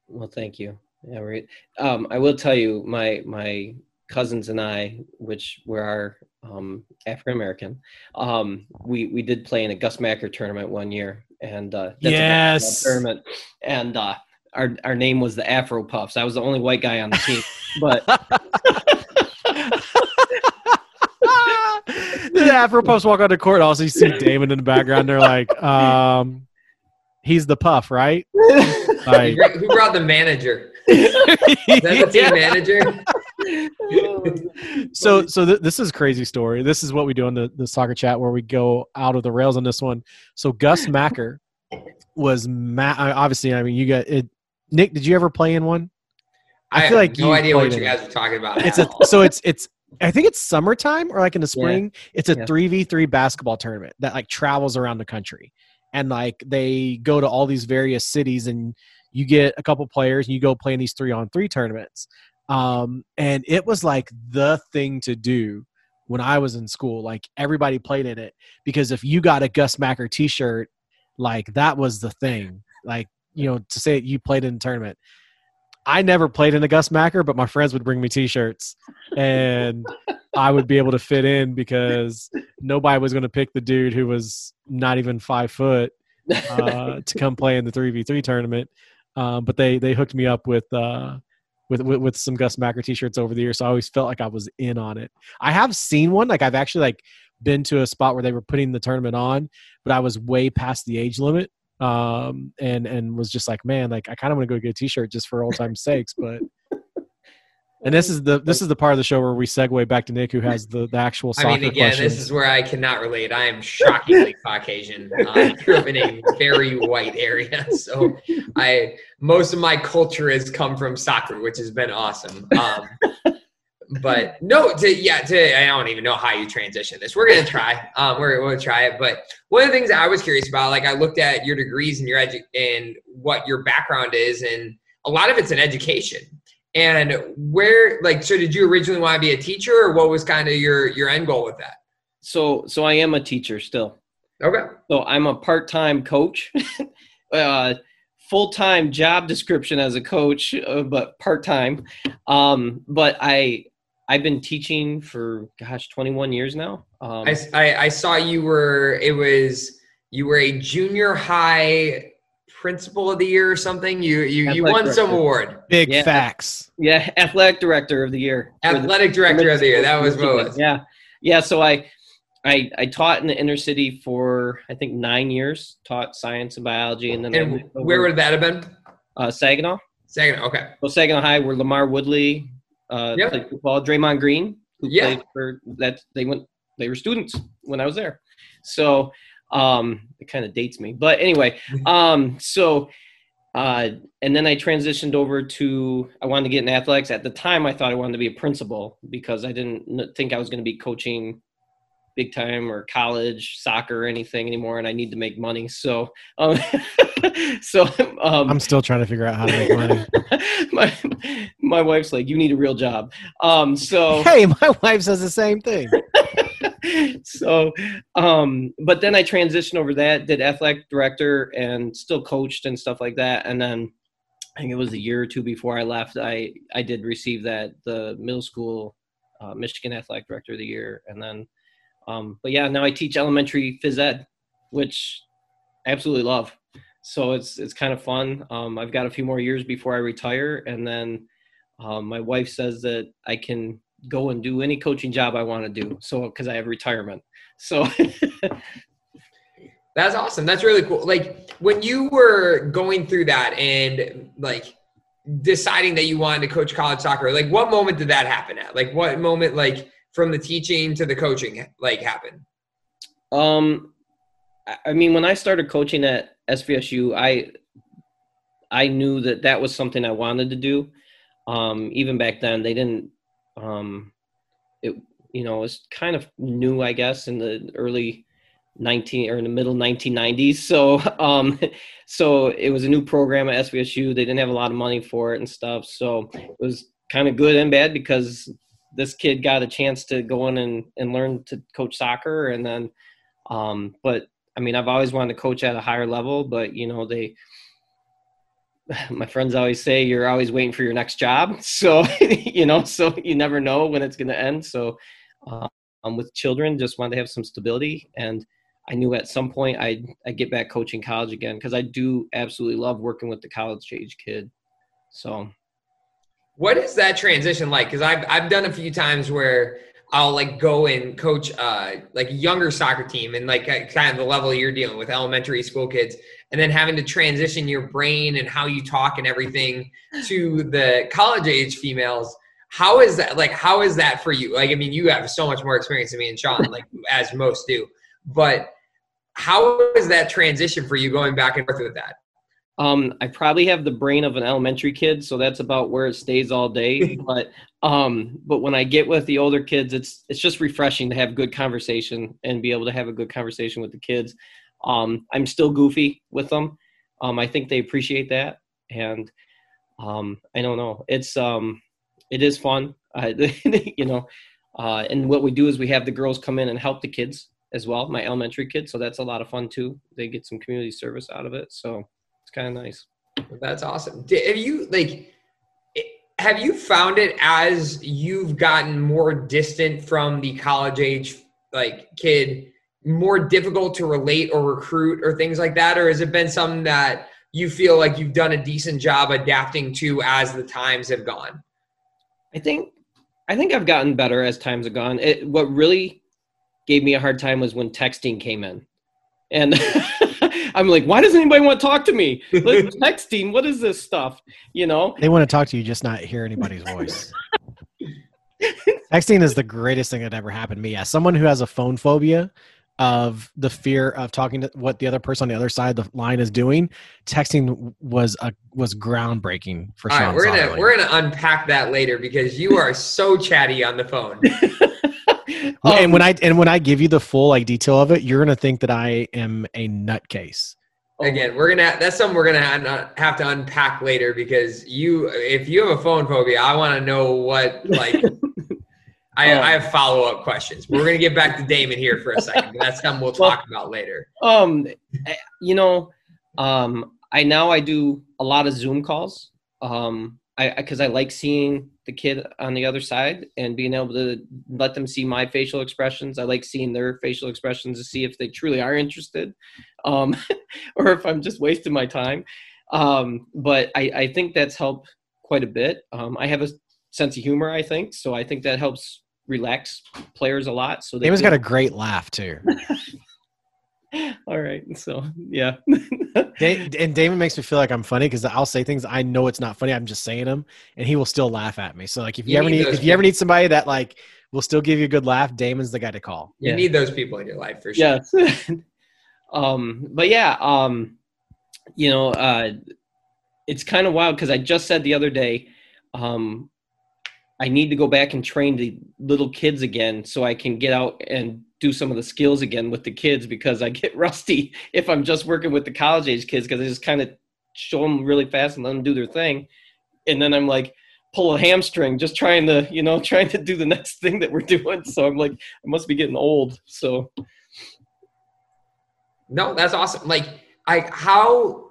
[SPEAKER 4] Well, thank you. Yeah, right. Um, I will tell you, my my cousins and I, which were our um, African American, um, we we did play in a Gus Macker tournament one year, and uh, that's
[SPEAKER 1] Yes.
[SPEAKER 4] tournament, and uh, our our name was the Afro Puffs. I was the only white guy on the team, but [laughs]
[SPEAKER 1] the Afro Puffs walk on the court. Also, you see Damon in the background. They're like, um, he's the puff, right? [laughs] Like,
[SPEAKER 2] Who brought the manager? [laughs] Is that the team manager? [laughs]
[SPEAKER 1] so so th- this is a crazy story. This is what we do on the, the soccer chat where we go out of the rails on this one. So Gus Macker was ma- obviously. I mean, you got it. Nick, did you ever play in one? I
[SPEAKER 2] I,
[SPEAKER 1] feel
[SPEAKER 2] have
[SPEAKER 1] like
[SPEAKER 2] no
[SPEAKER 1] you
[SPEAKER 2] idea what you
[SPEAKER 1] in it.
[SPEAKER 2] guys are talking about.
[SPEAKER 1] It's a so it's it's I think it's summertime or like in the
[SPEAKER 4] Yeah.
[SPEAKER 1] spring. It's a three v three basketball tournament that like travels around the country, and like they go to all these various cities, and you get a couple players, and you go play in these three on three tournaments. Um, and it was like the thing to do when I was in school. Like everybody played in it because if you got a Gus Macker T-shirt, like that was the thing. Like you know to say you played in a tournament. I never played in a Gus Macker, but my friends would bring me T-shirts, and I would be able to fit in because nobody was going to pick the dude who was not even five foot uh, to come play in the three v three tournament. Um, but they they hooked me up with, uh, with with with some Gus Macker T-shirts over the years, so I always felt like I was in on it. I have seen one, like I've actually like been to a spot where they were putting the tournament on, but I was way past the age limit um and and was just like man like i kind of want to go get a t-shirt just for old [laughs] time's sakes but and this is the this is the part of the show where we segue back to nick who has the, the actual
[SPEAKER 2] I mean, again,
[SPEAKER 1] questions
[SPEAKER 2] this is where I cannot relate. I am shockingly Caucasian. I grew up in a very white area, [laughs] so I most of my culture has come from soccer, which has been awesome. Um, but [laughs] no, to yeah, to I don't even know how you transition this. We're gonna try. Um, we're we'll try it. But one of the things I was curious about, like I looked at your degrees and your edu- and what your background is, and a lot of it's in education. And where, like, so did you originally want to be a teacher, or what was kind of your your end goal with that?
[SPEAKER 4] so so I am a teacher still.
[SPEAKER 2] Okay.
[SPEAKER 4] So I'm a part-time coach. [laughs] uh, full-time job description as a coach, uh, but part-time. Um, but I I've been teaching for gosh 21 years now. Um,
[SPEAKER 2] I, I, I saw you were it was you were a junior high principal of the year or something. You you you
[SPEAKER 4] Athletic
[SPEAKER 2] won some award.
[SPEAKER 1] big
[SPEAKER 4] Yeah.
[SPEAKER 1] facts
[SPEAKER 4] yeah, [laughs] athletic director of the year. for the-
[SPEAKER 2] Athletic director of the year. That was what it was.
[SPEAKER 4] Yeah, yeah. So I, I, I taught in the inner city for I think nine years. Taught science and biology, and then
[SPEAKER 2] And
[SPEAKER 4] moved
[SPEAKER 2] where would that have been?
[SPEAKER 4] uh, Saginaw?
[SPEAKER 2] Second. Okay.
[SPEAKER 4] Well, Saginaw High, where LaMarr Woodley uh,
[SPEAKER 2] Yep.
[SPEAKER 4] played football. Draymond Green, who
[SPEAKER 2] Yeah.
[SPEAKER 4] played for that. They went. They were students when I was there. So um, it kind of dates me, but anyway. [laughs] Um, so. Uh, and then I transitioned over to I wanted to get in athletics. At the time, I thought I wanted to be a principal because I didn't think I was going to be coaching big time or college soccer or anything anymore, and I need to make money. So, um, [laughs] so um,
[SPEAKER 1] i'm still trying to figure out how to make money [laughs]
[SPEAKER 4] my my wife's like, you need a real job. Um, so [laughs]
[SPEAKER 1] hey my wife says the same thing
[SPEAKER 4] so um but then i transitioned over that did athletic director and still coached and stuff like that and then i think it was a year or two before i left i i did receive that the middle school uh, michigan athletic director of the year and then um but yeah now i teach elementary phys ed which i absolutely love so it's it's kind of fun um i've got a few more years before i retire and then um, my wife says that i can go and do any coaching job I want to do. So because I have retirement. So [laughs]
[SPEAKER 2] That's awesome. That's really cool. Like when you were going through that and like deciding that you wanted to coach college soccer, like what moment did that happen at? Like what moment, like from the teaching to the coaching, like happen?
[SPEAKER 4] um I- mean when I started coaching at SVSU, I I knew that that was something I wanted to do. Um, even back then, they didn't. Um, it you know was kind of new, I guess, in the early 19 or in the middle 1990s. So [laughs] um, so it was a new program at SVSU. They didn't have a lot of money for it and stuff. So it was kind of good and bad because this kid got a chance to go in and, and learn to coach soccer. And then um, but I mean I've always wanted to coach at a higher level, but you know they [sighs] my friends always say you're always waiting for your next job. [laughs] So you know so you never know when it's going to end. So um, with children just wanted to have some stability. And i knew at some point i'd, I'd get back coaching college again because i do absolutely love working with the college age kid. So
[SPEAKER 2] What is that transition like? Because I've I've done a few times where I'll like go and coach uh like a younger soccer team and like kind of the level you're dealing with elementary school kids, and then having to transition your brain and how you talk and everything to the college age females. How is that like? How is that for you? Like, I mean, you have so much more experience than me and Sean, like as most do. But how is that transition for you going back and forth with that?
[SPEAKER 4] Um, I probably have the brain of an elementary kid, so that's about where it stays all day. [laughs] but um, but when I get with the older kids, it's it's just refreshing to have good conversation and be able to have a good conversation with the kids. Um, I'm still goofy with them. Um, I think they appreciate that, and um, I don't know. It's um, it is fun, uh, [laughs] you know. Uh, and what we do is we have the girls come in and help the kids as well, my elementary kids. So that's a lot of fun too. They get some community service out of it, so it's kind of nice.
[SPEAKER 2] That's awesome. Have you like have you found it as you've gotten more distant from the college age like kid more difficult to relate or recruit or things like that or has it been something that you feel like you've done a decent job adapting to as the times have gone?
[SPEAKER 4] I think I think I've gotten better as times have gone. It, what really gave me a hard time was when texting came in, and [laughs] I'm like, why does anybody want to talk to me? Like, [laughs] texting, what is this stuff? You know?
[SPEAKER 1] They want to talk to you, just not hear anybody's voice. Texting is the greatest thing that ever happened to me. As someone who has a phone phobia of the fear of talking to what the other person on the other side of the line is doing, texting was a was groundbreaking for
[SPEAKER 2] All
[SPEAKER 1] Sean.
[SPEAKER 2] right, we're gonna we're gonna unpack that later because you are so chatty on the phone. [laughs]
[SPEAKER 1] and
[SPEAKER 4] Um,
[SPEAKER 1] when I and when I give you the full like detail of it, you're gonna think that I am a nutcase.
[SPEAKER 2] Again, we're gonna that's something we're gonna have- have to unpack later because you if you have a phone phobia, I want to know what like. [laughs] I,
[SPEAKER 4] Oh.
[SPEAKER 2] I have follow up questions. We're gonna get back to Damon here for a second. That's something we'll
[SPEAKER 4] Well-
[SPEAKER 2] talk about later.
[SPEAKER 4] um eh, you know um i now i do a lot of zoom calls um i because I, like seeing the kid on the other side and being able to let them see my facial expressions. I like seeing their facial expressions to see if they truly are interested um [laughs] or if i'm just wasting my time. Um but i i think that's helped quite a bit. Um i have a sense of humor i think so i think that helps relax players a lot so they feel-
[SPEAKER 1] got a great laugh too. [laughs]
[SPEAKER 4] all right so yeah [laughs]
[SPEAKER 1] Da- and Damon makes me feel like I'm funny because I'll say things I know it's not funny. I'm just saying them, and he will still laugh at me. So like, if you,
[SPEAKER 2] You
[SPEAKER 1] ever
[SPEAKER 2] need
[SPEAKER 1] need,
[SPEAKER 2] those
[SPEAKER 1] if you ever need somebody that like will still give you a good laugh, Damon's the guy to call.
[SPEAKER 2] You
[SPEAKER 4] Yeah.
[SPEAKER 2] need those people in your life for sure.
[SPEAKER 4] yes [laughs] um but yeah um you know uh it's kind of wild because i just said the other day um i need to go back and train the little kids again so i can get out and do some of the skills again with the kids because i get [laughs] rusty if i'm just working with the college age kids because i just kind of show them really fast and let them do their thing and then i'm like pull a hamstring just trying to you know [laughs] trying to do the next thing that we're doing so i'm like i must be getting old so
[SPEAKER 2] No, that's awesome. Like I how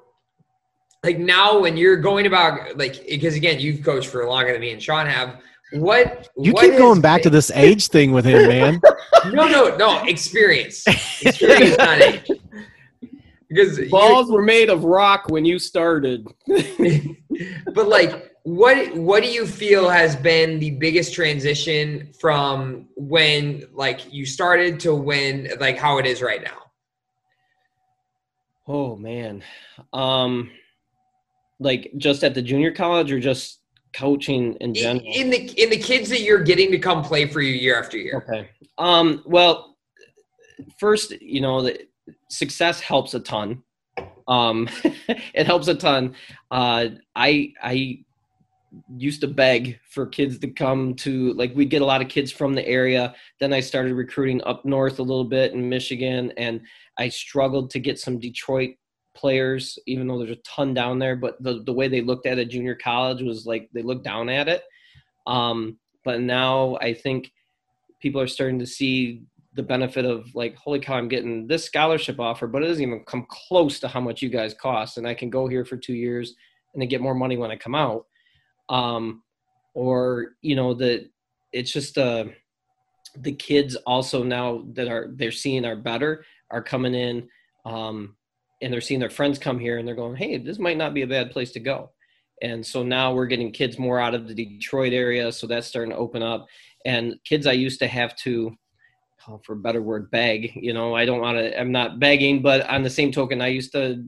[SPEAKER 2] like now when you're going about like because again you've coached for longer than me and Sean have. What
[SPEAKER 1] You
[SPEAKER 2] what
[SPEAKER 1] keep
[SPEAKER 2] has
[SPEAKER 1] going back to this age thing with him, man. [laughs]
[SPEAKER 2] No, no, no. Experience, experience, [laughs] not age. Because
[SPEAKER 4] balls were made of rock when you started. [laughs]
[SPEAKER 2] but like what what do you feel has been the biggest transition from when like you started to when like how it is right now
[SPEAKER 4] Oh man, um, like just at the junior college or just coaching in general?
[SPEAKER 2] in the in the kids that you're getting to come play for you year after year
[SPEAKER 4] Okay. Um, well, first, you know, the success helps a ton. Um, [laughs] it helps a ton. Uh, I I used to beg for kids to come to like we get a lot of kids from the area. Then I started recruiting up north a little bit in Michigan, and I struggled to get some Detroit players, even though there's a ton down there. But the the way they looked at a junior college was like they looked down at it. Um, but now I think people are starting to see the benefit of like, holy cow, I'm getting this scholarship offer, but it doesn't even come close to how much you guys cost, and I can go here for two years and then get more money when I come out. Um, or you know that it's just uh, the kids also now that are they're seeing are better are coming in um, and they're seeing their friends come here and they're going, hey, this might not be a bad place to go. And so now we're getting kids more out of the Detroit area, so that's starting to open up. And kids I used to have to oh, for a better word, beg. You know, I don't want to. I'm not begging, but on the same token, I used to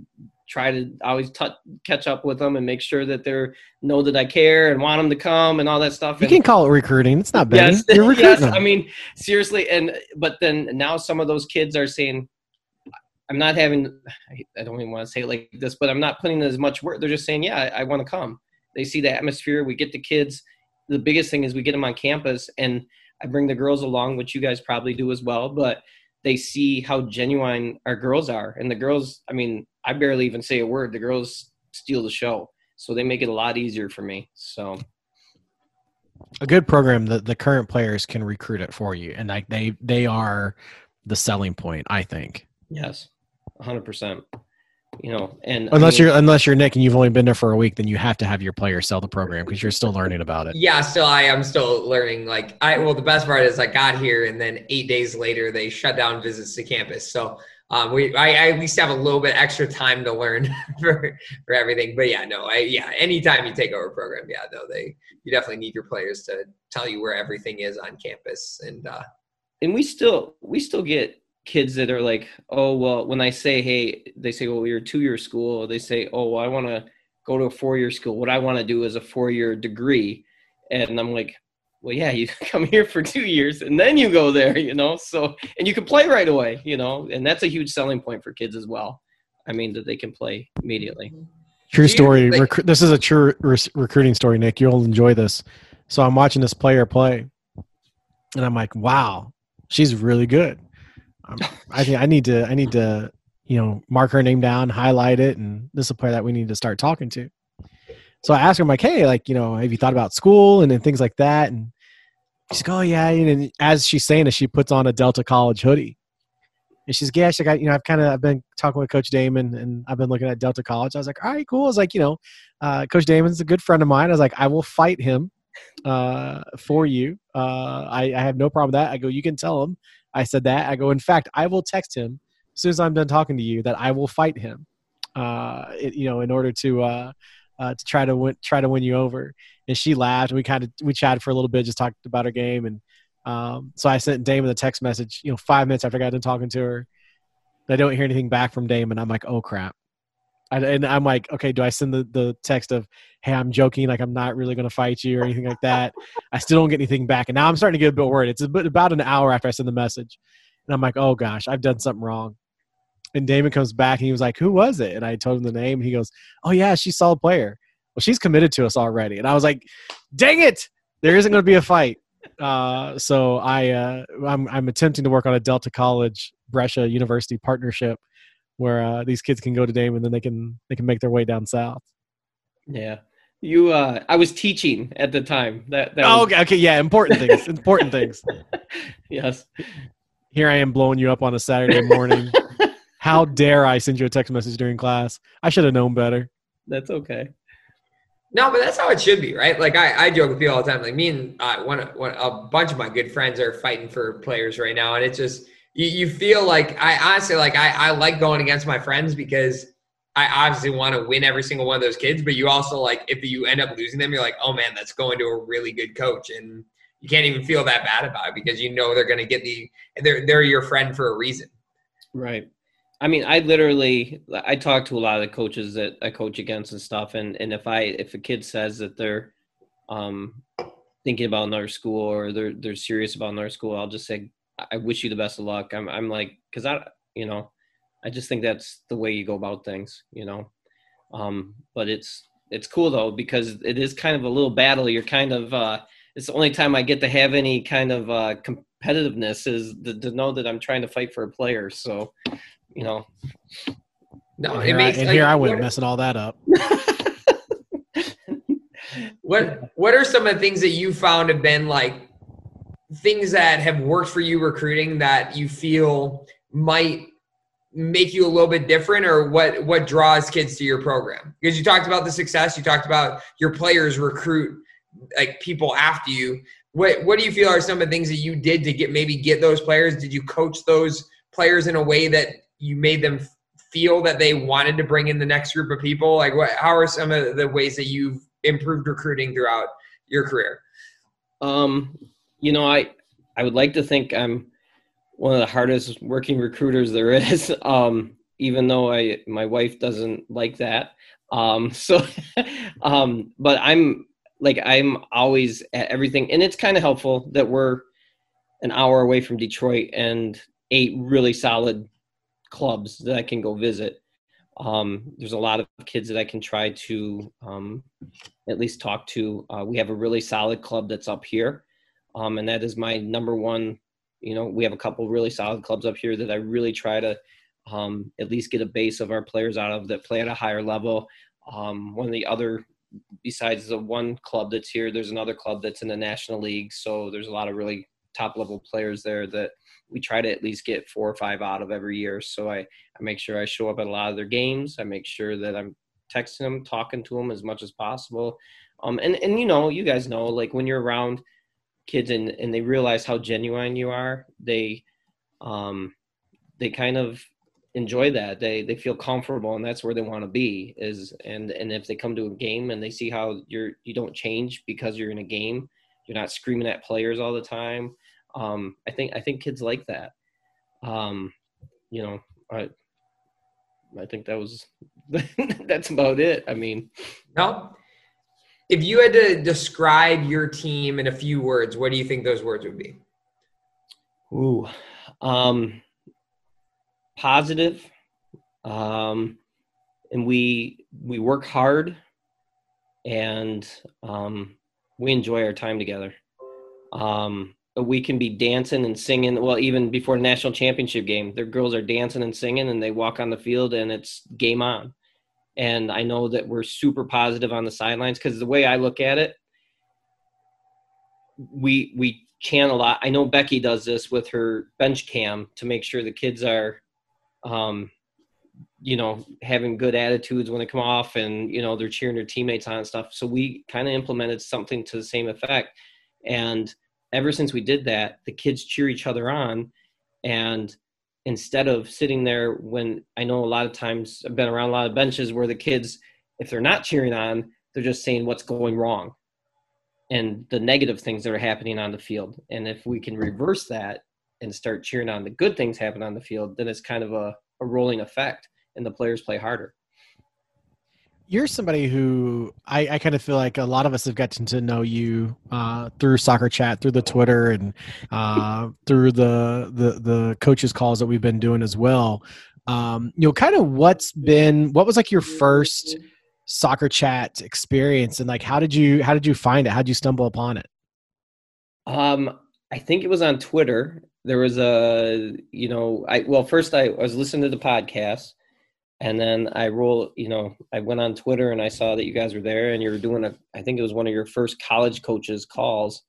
[SPEAKER 4] try to always t- catch up with them and make sure that they're know that I care and want them to come and all that stuff.
[SPEAKER 1] You
[SPEAKER 4] and,
[SPEAKER 1] can call it recruiting. It's not begging. [laughs]
[SPEAKER 4] Yes,
[SPEAKER 1] You're recruiting
[SPEAKER 4] yes.
[SPEAKER 1] them.
[SPEAKER 4] I mean, seriously, and but then now some of those kids are saying, "I'm not having." I don't even want to say it like this, but I'm not putting as much work. They're just saying, "Yeah, I, I want to come." They see the atmosphere. We get the kids. The biggest thing is we get them on campus, and I bring the girls along, which you guys probably do as well. But they see how genuine our girls are, and the girls. I mean, I barely even say a word. The girls steal the show, so they make it a lot easier for me. So
[SPEAKER 1] a good program that the current players can recruit it for you, and like they they are the selling point. I think.
[SPEAKER 4] yes, 100. percent You know, and I
[SPEAKER 1] Unless
[SPEAKER 4] mean-
[SPEAKER 1] you're unless you're Nick and you've only been there for a week, then you have to have your players sell the program because you're still learning about it.
[SPEAKER 2] Yeah, still I am still learning. Like I well, the best part is I got here and then eight days later they shut down visits to campus. So um, we I, I at least have a little bit extra time to learn [laughs] for for everything. But yeah, no, I yeah, anytime you take over a program, yeah, no, they you definitely need your players to tell you where everything is on campus and uh,
[SPEAKER 4] and we still we still get kids that are like, oh well, when I say hey, they say, well, you're a two year school. They say, oh, well, I want to go to a four year school. What I want to do is a four year degree, and I'm like, well, yeah, you [laughs] come here for two years and then you go there, you know. So and you can play right away, you know, and that's a huge selling point for kids as well. I mean that they can play immediately.
[SPEAKER 2] Mm-hmm. True
[SPEAKER 1] story.
[SPEAKER 2] think-
[SPEAKER 1] Recru- this is a true re- recruiting story, Nick. You'll enjoy this. So I'm watching this player play, and I'm like, "Wow, she's really good." Um, I think I need to, I need to, you know, mark her name down, highlight it, and this is a player that we need to start talking to. So I asked her, I'm like, "Hey, like, you know, have you thought about school and things like that?" And she's like, "Oh yeah." And as she's saying it, she puts on a Delta College hoodie. And she's, yeah, she's like, you know, I've kind of, I've been talking with Coach Damon, and I've been looking at Delta College. I was like, all right, cool. I was like, you know, uh, Coach Damon's a good friend of mine. I was like, I will fight him uh, for you. Uh, I, I have no problem with that. I go, you can tell him I said that. I go, in fact, I will text him as soon as I'm done talking to you that I will fight him. Uh, it, you know, in order to uh, uh, to try to win, try to win you over. And she laughed. And we kind of we chatted for a little bit, just talked about her game. And um, so I sent Damon a text message. You know, five minutes after I got done talking to her. I don't hear anything back from Damon. I'm like, oh crap. And I'm like, okay, do I send the, the text of, hey, I'm joking, like I'm not really going to fight you or anything like that? I still don't get anything back. And now I'm starting to get a bit worried. It's about an hour after I send the message. And I'm like, oh gosh, I've done something wrong. And Damon comes back and he was like, who was it? And I told him the name. He goes, oh yeah, she's a solid player. Well, she's committed to us already. And I was like, dang it, there isn't going to be a fight. Uh, so I, uh, I'm, I'm attempting to work on a Delta College Brescia University partnership where uh, these kids can go to Damon and then they can they can make their way down south.
[SPEAKER 4] Yeah. You uh I was teaching at the time. That, that
[SPEAKER 1] Oh,
[SPEAKER 4] was-
[SPEAKER 1] okay, okay, yeah, important things, important things. [laughs]
[SPEAKER 4] yes.
[SPEAKER 1] Here I am blowing you up on a Saturday morning. [laughs] How dare I send you a text message during class? I should have known better.
[SPEAKER 4] That's okay.
[SPEAKER 2] No, but that's how it should be, right? Like I, I joke with people all the time. Like me and uh, one, one, a bunch of my good friends are fighting for players right now, and it's just you, you feel like I honestly like I, I like going against my friends because I obviously want to win every single one of those kids, but you also like if you end up losing them, you're like, oh man, that's going to a really good coach, and you can't even feel that bad about it because you know they're going to get the they're they're your friend for a reason.
[SPEAKER 4] Right. I mean, I literally I talk to a lot of the coaches that I coach against and stuff, and and if I if a kid says that they're um thinking about another school or they're they're serious about another school, I'll just say I wish you the best of luck. I'm I'm like because I you know I just think that's the way you go about things, you know. Um, but it's it's cool though because it is kind of a little battle. You're kind of uh, it's the only time I get to have any kind of uh, competitiveness is to, to know that I'm trying to fight for a player. So, you know,
[SPEAKER 2] No,
[SPEAKER 1] and
[SPEAKER 2] it
[SPEAKER 1] here,
[SPEAKER 2] makes
[SPEAKER 1] I, and
[SPEAKER 2] like,
[SPEAKER 1] here I went
[SPEAKER 2] what-
[SPEAKER 1] messing all that up. [laughs]
[SPEAKER 2] What What are some of the things that you found have been like things that have worked for you recruiting that you feel might make you a little bit different, or what what draws kids to your program? Because you talked about the success, you talked about your players recruit like people after you. What What do you feel are some of the things that you did to get maybe get those players? Did you coach those players in a way that you made them feel that they wanted to bring in the next group of people? Like, what? How are some of the ways that you've improved recruiting throughout your career?
[SPEAKER 4] Um, you know, I I would like to think I'm one of the hardest working recruiters there is. [laughs] Um, even though I my wife doesn't like that. Um, [laughs] so, um, but I'm like I'm always at everything, and it's kind of helpful that we're an hour away from Detroit and eight really solid clubs that I can go visit. Um, there's a lot of kids that I can try to um, at least talk to. Uh, we have a really solid club that's up here, um, and that is my number one. You know, we have a couple really solid clubs up here that I really try to um, at least get a base of our players out of that play at a higher level. Um, one of the other, besides the one club that's here, there's another club that's in the National League. So there's a lot of really top level players there that we try to at least get four or five out of every year. So I, I make sure I show up at a lot of their games. I make sure that I'm texting them, talking to them as much as possible. Um, and, and, you know, you guys know, like when you're around kids and, and they realize how genuine you are, they, um, they kind of enjoy that. They, they feel comfortable and that's where they want to be is, and, and if they come to a game and they see how you're, you don't change because you're in a game, you're not screaming at players all the time. Um, I think, I think kids like that. Um, you know, I, I think that was, [laughs] that's about it. I mean,
[SPEAKER 2] No. If you had to describe your team in a few words, what do you think those words would be?
[SPEAKER 4] Ooh, um, positive, um, and we we work hard, and um, we enjoy our time together. Um, we can be dancing and singing. Well, even before the national championship game, their girls are dancing and singing, and they walk on the field, and it's game on. And I know that we're super positive on the sidelines because the way I look at it, we we chant a lot. I know Becky does this with her bench cam to make sure the kids are, um, you know, having good attitudes when they come off, and you know they're cheering their teammates on and stuff. So we kind of implemented something to the same effect, and ever since we did that, the kids cheer each other on, and instead of sitting there when I know a lot of times I've been around a lot of benches where the kids, if they're not cheering on, they're just saying what's going wrong and the negative things that are happening on the field. And if we can reverse that and start cheering on the good things happen on the field, then it's kind of a, a rolling effect and the players play harder.
[SPEAKER 1] You're somebody who I, I kind of feel like a lot of us have gotten to know you uh, through soccer chat, through the Twitter, and uh, [laughs] through the, the the coaches calls that we've been doing as well. Um, you know, kind of what's been what was like your first soccer chat experience, and like how did you how did you find it? How did you stumble upon it?
[SPEAKER 4] Um, I think it was on Twitter. There was a, you know, I well, first I was listening to the podcast, and then I roll, you know, I went on Twitter and I saw that you guys were there and you were doing a, I think it was one of your first college coaches calls,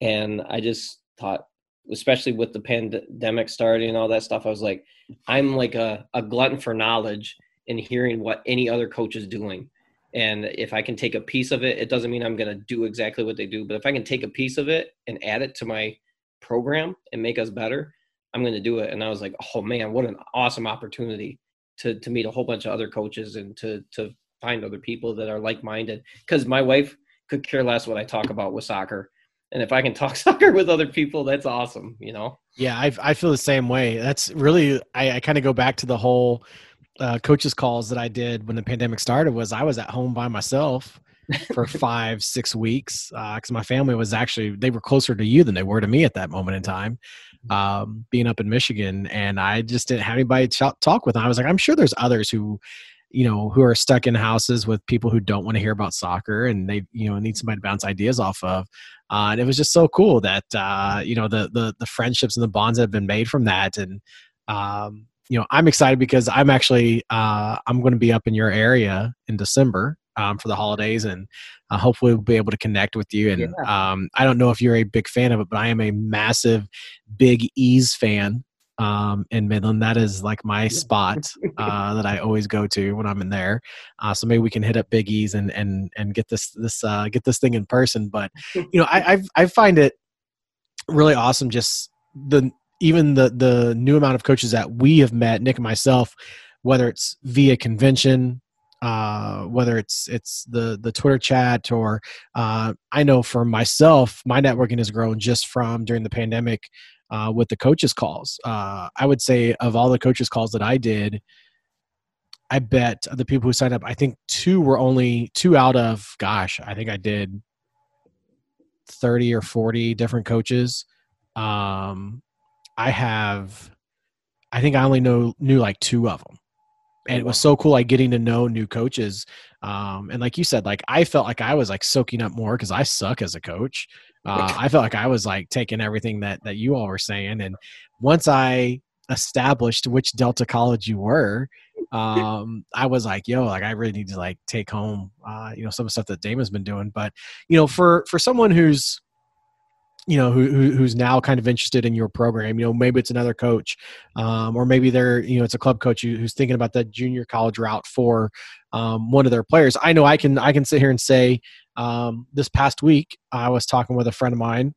[SPEAKER 4] and I just thought, especially with the pandemic starting and all that stuff, I was like, I'm like a, a glutton for knowledge in hearing what any other coach is doing. And if I can take a piece of it, it doesn't mean I'm going to do exactly what they do, but if I can take a piece of it and add it to my program and make us better, I'm going to do it. And I was like, oh man, what an awesome opportunity to to meet a whole bunch of other coaches and to to find other people that are like minded. Because my wife could care less what I talk about with soccer, and if I can [laughs] talk soccer with other people, that's awesome. You know.
[SPEAKER 1] Yeah, I I feel the same way. That's really I, I kind of go back to the whole uh, coaches calls that I did when the pandemic started. Was I was at home by myself for [laughs] five six weeks because uh, my family was actually they were closer to you than they were to me at that moment in time. Um, being up in Michigan, and I just didn't have anybody to talk with. And I was like, I'm sure there's others who, you know, who are stuck in houses with people who don't want to hear about soccer, and they, you know, need somebody to bounce ideas off of. Uh, and it was just so cool that uh, you know the the the friendships and the bonds that have been made from that, and um, you know, I'm excited because I'm actually uh, I'm going to be up in your area in December um, for the holidays, and uh, hopefully we'll be able to connect with you. And
[SPEAKER 4] Yeah.
[SPEAKER 1] um, I don't know if you're a big fan of it, but I am a massive Big E's fan um, in Midland. That is like my spot [laughs] uh, that I always go to when I'm in there. Uh, so maybe we can hit up Big E's and and and get this this uh, get this thing in person. But you know, I [laughs] I've, I find it really awesome just the even the the new amount of coaches that we have met nick and myself whether it's via convention uh, whether it's it's the the twitter chat or uh, i know for myself my networking has grown just from during the pandemic uh, with the coaches calls. Uh, i would say of all the coaches calls that i did i bet the people who signed up i think two were only two out of gosh i think i did 30 or 40 different coaches. Um i have i think i only know knew like two of them and it was so cool like getting to know new coaches um and like you said like i felt like i was like soaking up more because i suck as a coach. Uh, [laughs] i felt like i was like taking everything that that you all were saying and once i established which delta college you were um i was like yo like i really need to like take home uh you know some of the stuff that damon's been doing. But you know for for someone who's you know who, who who's now kind of interested in your program you know maybe it's another coach um, or maybe they're you know it's a club coach who, who's thinking about that junior college route for um, one of their players. I know i can i can sit here and say um, this past week i was talking with a friend of mine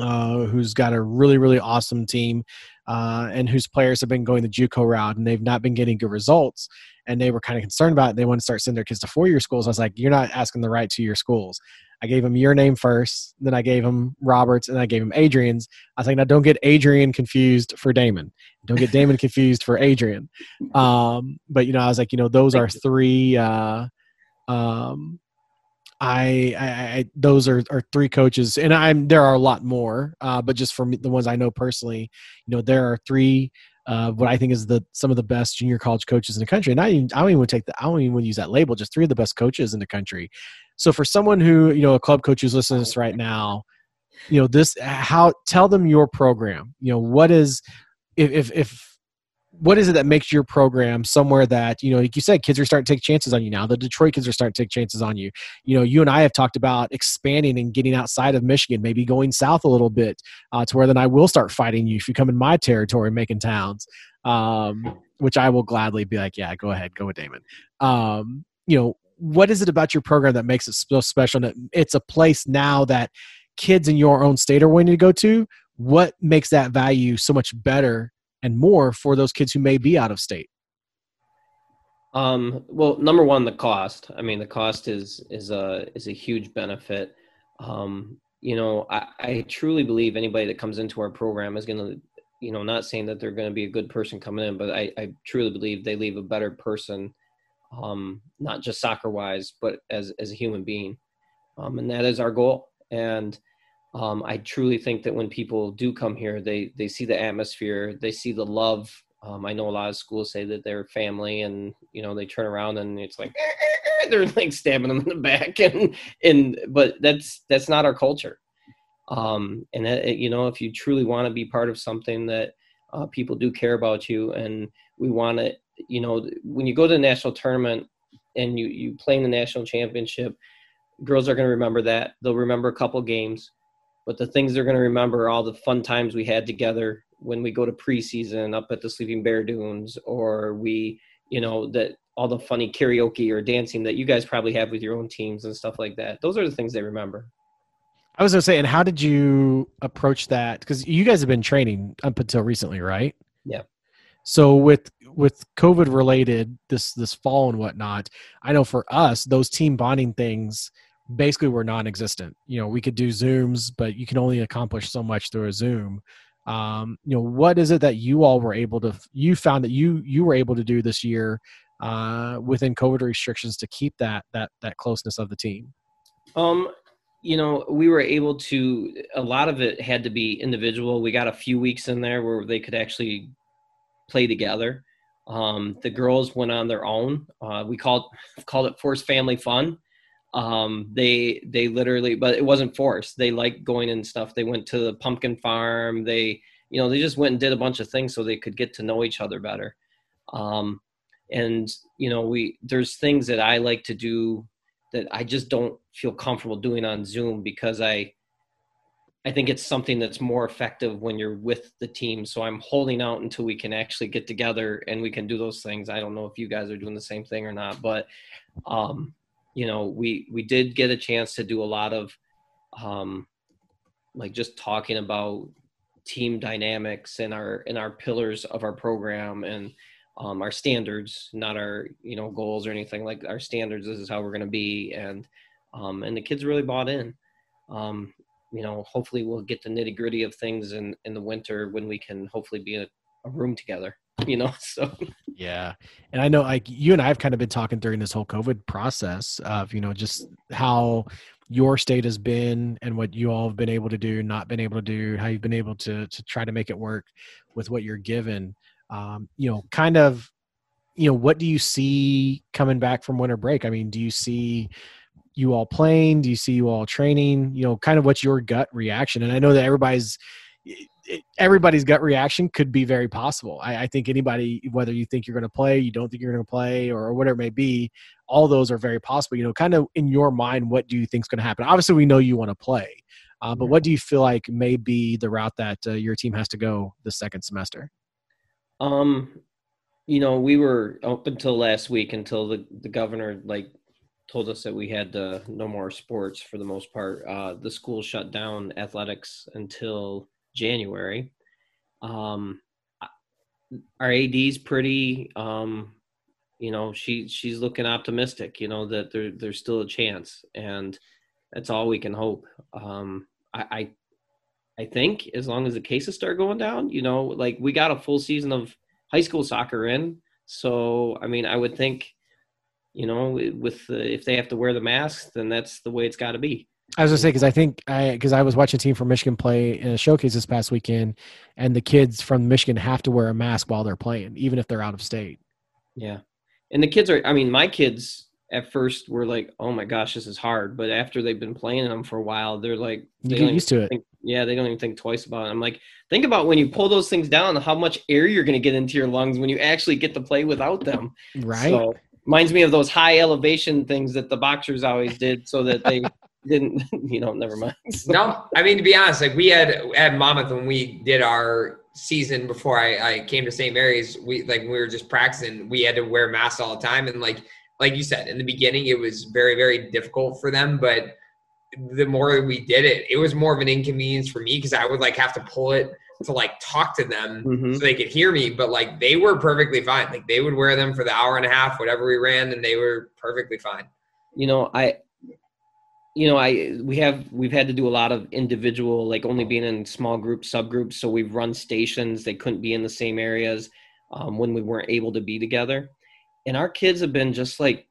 [SPEAKER 1] uh, who's got a really really awesome team uh, and whose players have been going the JUCO route and they've not been getting good results and they were kind of concerned about it. They want to start sending their kids to four year schools. I was like, you're not asking the right two year schools. I gave him your name first, then I gave him Roberts, and I gave him Adrian's. I was like, now don't get Adrian confused for Damon. Don't get Damon confused for Adrian. [laughs] Um, but you know, I was like, you know, those are three. Uh, um, I, I, I those are, are three coaches, and I'm there are a lot more, uh, but just for me, the ones I know personally, you know, there are three. Uh, what I think is the some of the best junior college coaches in the country, and I, even, I don't even take the I don't even use that label. Just three of the best coaches in the country. So for someone who you know a club coach who's listening to this right now, you know this how tell them your program. You know what is if if, if what is it that makes your program somewhere that you know like you said kids are starting to take chances on you now. The detroit kids are starting to take chances on you. You know you and i have talked about expanding and getting outside of michigan maybe going south a little bit uh, to where then i will start fighting you if you come in my territory making towns um, which i will gladly be like yeah go ahead go with damon. Um, you know what is it about your program that makes it so special that it's a place now that kids in your own state are wanting to go to? What makes that value so much better and more for those kids who may be out of state
[SPEAKER 4] Um, well, number one, the cost. I mean, the cost is is a is a huge benefit. Um, you know, I, I truly believe anybody that comes into our program is going to, you know, not saying that they're going to be a good person coming in, but I, I truly believe they leave a better person, um, not just soccer wise, but as as a human being, um, and that is our goal. And um, I truly think that when people do come here, they they see the atmosphere, they see the love. Um, I know a lot of schools say that they're family, and you know they turn around and it's like [laughs] they're like stabbing them in the back, [laughs] and and but that's that's not our culture. Um, and that, you know, if you truly want to be part of something that uh, people do care about you, and we want to, you know, when you go to the national tournament and you you play in the national championship, girls are going to remember that. They'll remember a couple games but the things they're going to remember are all the fun times we had together when we go to preseason up at the Sleeping Bear Dunes, or we, you know, that all the funny karaoke or dancing that you guys probably have with your own teams and stuff like that. Those are the things they remember.
[SPEAKER 1] I was gonna say, and how did you approach that? Because you guys have been training up until recently, right?
[SPEAKER 4] Yeah.
[SPEAKER 1] So with with COVID related this this fall and whatnot, I know for us those team bonding things basically were non-existent. You know, we could do Zooms, but you can only accomplish so much through a Zoom. Um, you know, what is it that you all were able to? You found that you you were able to do this year uh, within COVID restrictions to keep that that that closeness of the team.
[SPEAKER 4] Um, you know, we were able to. A lot of it had to be individual. We got a few weeks in there where they could actually play together. Um, the girls went on their own. Uh, we called called it forced family fun. Um, they they literally, but it wasn't forced. They liked going and stuff. They went to the pumpkin farm. They you know they just went and did a bunch of things so they could get to know each other better. Um, and you know we there's things that I like to do that I just don't feel comfortable doing on Zoom because I I think it's something that's more effective when you're with the team. So I'm holding out until we can actually get together and we can do those things. I don't know if you guys are doing the same thing or not, but um, you know, we we did get a chance to do a lot of um, like just talking about team dynamics and our and our pillars of our program and um, our standards, not our you know goals or anything like our standards. This is how we're going to be, and um, and the kids really bought in. Um, you know, hopefully we'll get the nitty gritty of things in in the winter when we can hopefully be in a, a room together. [laughs] You know, so
[SPEAKER 1] Yeah. And I know like you and I have kind of been talking during this whole COVID process of, you know, just how your state has been and what you all have been able to do, not been able to do, how you've been able to to try to make it work with what you're given. Um, you know, kind of, you know, what do you see coming back from winter break? I mean, do you see you all playing? Do you see you all training? You know, kind of what's your gut reaction? And I know that everybody's everybody's gut reaction could be very possible. I, I think anybody, whether you think you're going to play, you don't think you're going to play, or whatever it may be, all those are very possible. You know, kind of in your mind, what do you think is going to happen? Obviously, we know you want to play, uh, but what do you feel like may be the route that uh, your team has to go the second semester?
[SPEAKER 4] Um, you know, we were up until last week until the the governor like told us that we had uh, no more sports for the most part. Uh, the school shut down athletics until January. Um, our AD's pretty, um, you know, she she's looking optimistic. You know that there there's still a chance, and that's all we can hope. Um, I, I I think as long as the cases start going down, you know, like we got a full season of high school soccer in. So, I mean, I would think, you know, with the, if they have to wear the mask, then that's the way it's got to be.
[SPEAKER 1] I was gonna say because I think I because I was watching a team from Michigan play in a showcase this past weekend, and the kids from Michigan have to wear a mask while they're playing, even if they're out of state.
[SPEAKER 4] Yeah. And the kids are, I mean, my kids at first were like, oh my gosh, this is hard. But after they've been playing them for a while, they're like,
[SPEAKER 1] You get used to it.
[SPEAKER 4] think- yeah, they don't even think twice about it. I'm like, think about when you pull those things down, how much air you're going to get into your lungs when you actually get to play without them.
[SPEAKER 1] Right.
[SPEAKER 4] So reminds me of those high elevation things that the boxers always did so that they [laughs] didn't, [laughs] you know, never mind. [laughs]
[SPEAKER 2] No, I mean to be honest, like we had at Monmouth when we did our season before I, I came to St. Mary's, we like we were just practicing. We had to wear masks all the time, and like like you said in the beginning, it was very very difficult for them. But the more we did it, it was more of an inconvenience for me because I would like have to pull it to like talk to them
[SPEAKER 4] Mhm.
[SPEAKER 2] so they could hear me. But like they were perfectly fine. Like they would wear them for the hour and a half, whatever we ran, and they were perfectly fine.
[SPEAKER 4] you know i you know i we have we've had to do a lot of individual like only being in small groups subgroups so we've run stations they couldn't be in the same areas um, when we weren't able to be together. And our kids have been just like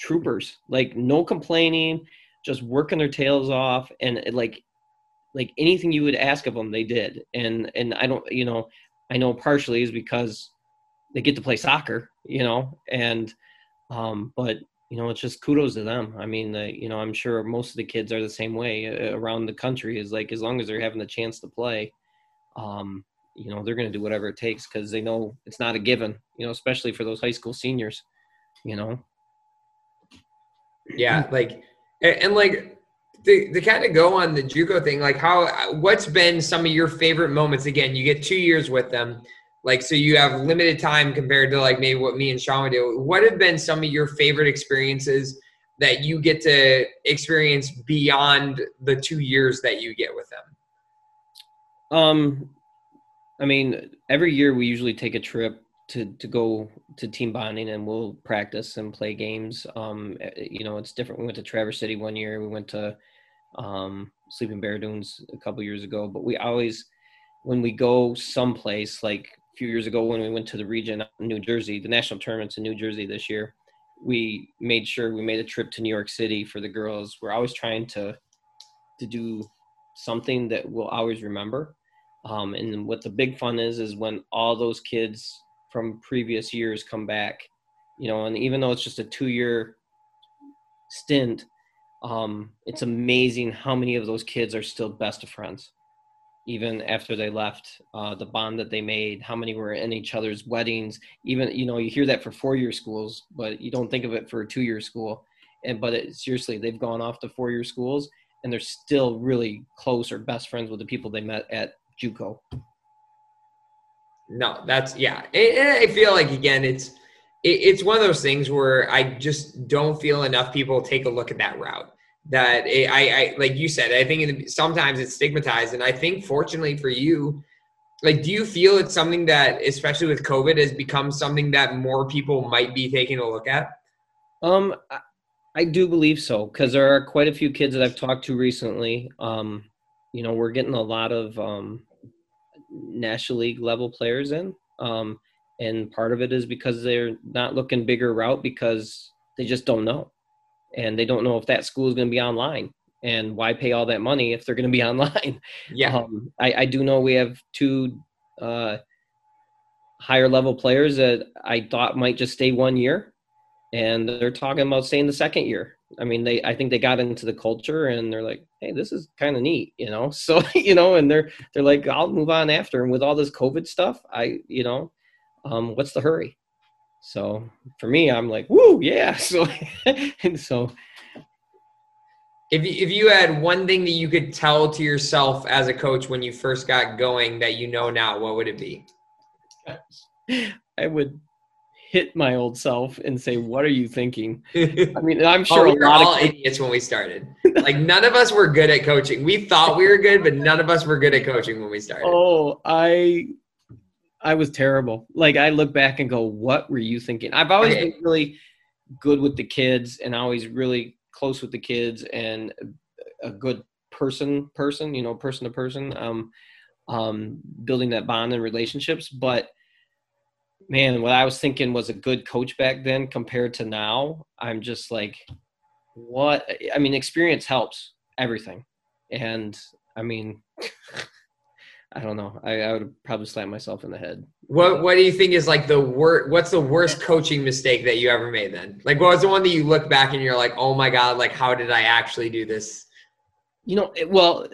[SPEAKER 4] troopers like no complaining just working their tails off and like like anything you would ask of them they did. And and i don't you know i know partially is because they get to play soccer you know and um but you know, it's just kudos to them. I mean, uh, you know, I'm sure most of the kids are the same way uh, around the country. Is like as long as they're having the chance to play, um, you know, they're going to do whatever it takes because they know it's not a given. You know, especially for those high school seniors. You know,
[SPEAKER 2] Yeah, like and, like to, to kind of go on the JUCO thing, like how what's been some of your favorite moments? Again, you get two years with them, like so you have limited time compared to like maybe what me and Sean would do. What have been some of your favorite experiences that you get to experience beyond the two years that you get with them?
[SPEAKER 4] Um, I mean, every year we usually take a trip to to go to team bonding and we'll practice and play games. Um, eh, you know, it's different. We went to Traverse City one year. We went to um, Sleeping Bear Dunes a couple years ago. But we always, when we go someplace, like a few years ago when we went to the region in New Jersey, the national tournament's in New Jersey this year. We made sure we made a trip to New York City for the girls. We're always trying to to do something that we'll always remember. Um, and what the big fun is is when all those kids from previous years come back, you know, and even though it's just a two year stint, um, it's amazing how many of those kids are still best of friends even after they left uh, the bond that they made how many were in each other's weddings even you know you hear that for four year schools but you don't think of it for a two year school and but it, seriously they've gone off to four year schools and they're still really close or best friends with the people they met at juco
[SPEAKER 2] No, that's yeah. And I feel like again, it's it, it's one of those things where I just don't feel enough people take a look at that route. That it, I, I like you said, I think it, sometimes it's stigmatized, and I think fortunately for you, like, do you feel it's something that, especially with COVID, has become something that more people might be taking a look at?
[SPEAKER 4] Um, I, do believe so because there are quite a few kids that I've talked to recently. Um, you know, we're getting a lot of um, national league level players in, um, and part of it is because they're not looking bigger route because they just don't know, and they don't know if that school is going to be online, and why pay all that money if they're going to be [laughs] online.
[SPEAKER 2] Yeah,
[SPEAKER 4] Um, I, I do know we have two uh, higher level players that I thought might just stay one year, and they're talking about staying the second year. I mean, they I think they got into the culture and they're like, hey, this is kind of neat, you know. [laughs] So you know, and they're they're like, I'll move on after. And with all this COVID stuff, I you know, um, what's the hurry? So for me, I'm like, woo, yeah. [laughs] So and so
[SPEAKER 2] if you, if you had one thing that you could tell to yourself as a coach when you first got going that you know now, what would it be?
[SPEAKER 4] I would hit my old self and say, "What are you thinking?"
[SPEAKER 2] oh, [laughs]
[SPEAKER 4] I mean, I'm sure oh,
[SPEAKER 2] we
[SPEAKER 4] a
[SPEAKER 2] were
[SPEAKER 4] lot
[SPEAKER 2] all
[SPEAKER 4] of
[SPEAKER 2] idiots when we started. Like none of us were good at coaching. We thought we were good, but none of us were good at coaching when we started.
[SPEAKER 4] oh, I I was terrible. Like I look back and go, "What were you thinking?" I've always been really good with the kids and always really close with the kids and a good person person, you know, person to person um um building that bond and relationships, but man, what I was thinking was a good coach back then compared to now. I'm just like, what? I mean, experience helps everything, and I mean, [laughs] I don't know. I, I would probably slap myself in the head.
[SPEAKER 2] What What do you think is like the worst? What's the worst coaching mistake that you ever made? Then, like, what was the one that you look back and you're like, oh my god, like how did I actually do this?
[SPEAKER 4] You know, it, well,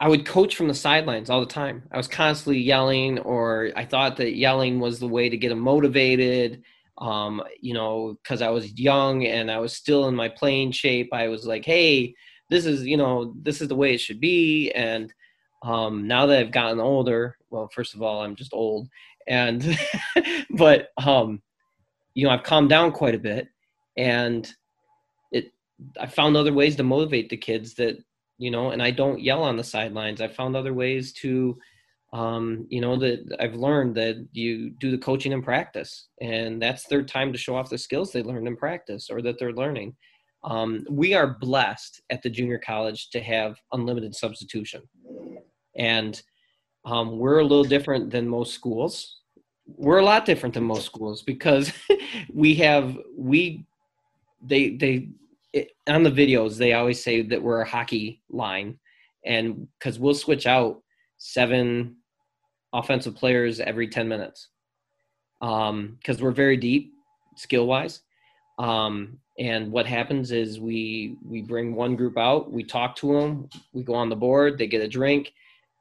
[SPEAKER 4] I would coach from the sidelines all the time. I was constantly yelling, or I thought that yelling was the way to get them motivated. Um, you know, because I was young and I was still in my playing shape. I was like, hey, this is, you know, this is the way it should be. And um, now that I've gotten older, well, first of all, I'm just old, and [laughs] but um, you know, I've calmed down quite a bit, and it. I found other ways to motivate the kids that you know, and I don't yell on the sidelines. I found other ways to, um, you know, that I've learned that you do the coaching in practice, and that's their time to show off the skills they learned in practice or that they're learning. Um, we are blessed at the junior college to have unlimited substitution, and um, we're a little different than most schools. We're a lot different than most schools because [laughs] we have we they they it, on the videos they always say that we're a hockey line and because we'll switch out seven offensive players every 10 minutes because we're very deep skill wise um, and what happens is we we bring one group out we talk to them we go on the board they get a drink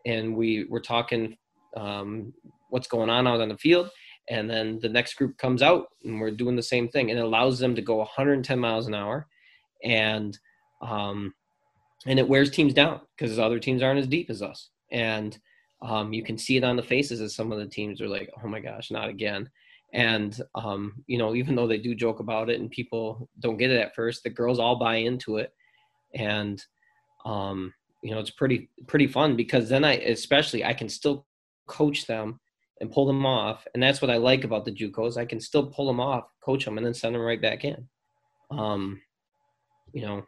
[SPEAKER 4] and we we're talking um, what's going on out on the field. And then the next group comes out and we're doing the same thing. And it allows them to go 110 miles an hour and um, and it wears teams down because other teams aren't as deep as us. And um, you can see it on the faces as some of the teams. Are like oh my gosh not again. And um, you know even though they do joke about it and people don't get it at first the girls all buy into it. And um, you know it's pretty pretty fun because then i especially i can still coach them and pull them off and that's what i like about the jucos i can still pull them off coach them and then send them right back in um, you know,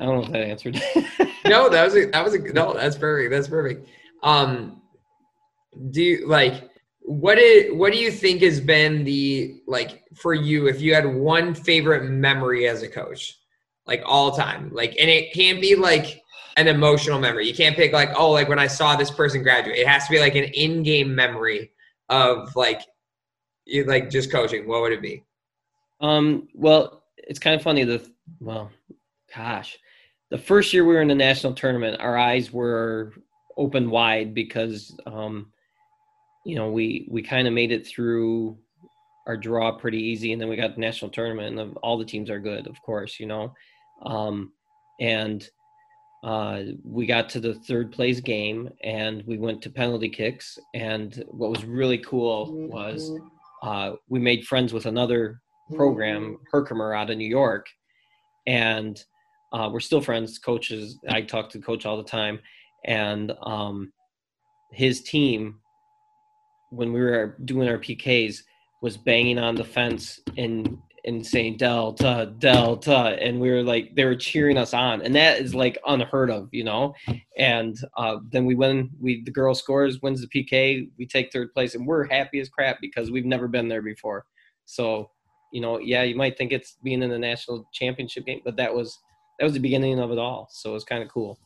[SPEAKER 4] I don't know if that answered. [laughs]
[SPEAKER 2] no, that was a, that was a no. That's perfect. That's perfect. Um, do you like what is what do you think has been the like for you if you had one favorite memory as a coach? Like all time. Like, and it can't be like an emotional memory. You can't pick like, oh, like when I saw this person graduate. It has to be like an in-game memory of like, you like just coaching. What would it be?
[SPEAKER 4] Um, well, it's kind of funny. The well, gosh, the first year we were in the national tournament, our eyes were open wide because, um, you know, we we kind of made it through our draw pretty easy, and then we got the national tournament, and all the teams are good, of course, you know, um, and uh, we got to the third place game, and we went to penalty kicks, and what was really cool was uh, we made friends with another program, Herkimer, out of New York, and uh, we're still friends. Coaches, I talk to coach all the time, and um, his team, when we were doing our PKs, was banging on the fence and and saying Delta, Delta, and we were like they were cheering us on, and that is like unheard of, you know. And uh, then we win. We the girl scores, wins the PK, we take third place, and we're happy as crap because we've never been there before. So, you know, yeah, you might think it's being in the national championship game, but that was that was the beginning of it all. So it was kind of cool.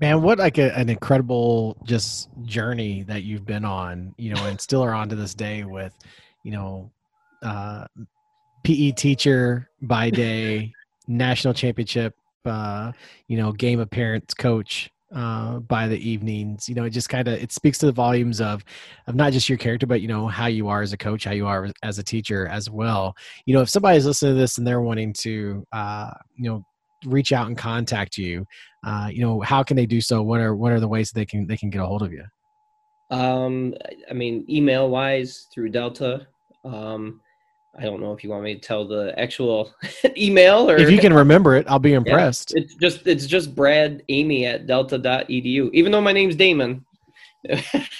[SPEAKER 1] Man, what like a, an incredible just journey that you've been on, you know, and still are on to this day with, you know, uh, PE teacher by day, national championship, uh, you know, game appearance coach uh, by the evenings. You know, it just kind of it speaks to the volumes of of not just your character, but you know how you are as a coach, how you are as a teacher as well. You know, if somebody's listening to this and they're wanting to, uh, you know, reach out and contact you, uh, you know, how can they do so? What are what are the ways they can they can get a hold of you?
[SPEAKER 4] Um, I mean, email wise through Delta. Um, I don't know if you want me to tell the actual [laughs] email or
[SPEAKER 1] If you can remember it, I'll be impressed.
[SPEAKER 4] It's just it's just Brad Amy at delta.edu. Even though my name's Damon.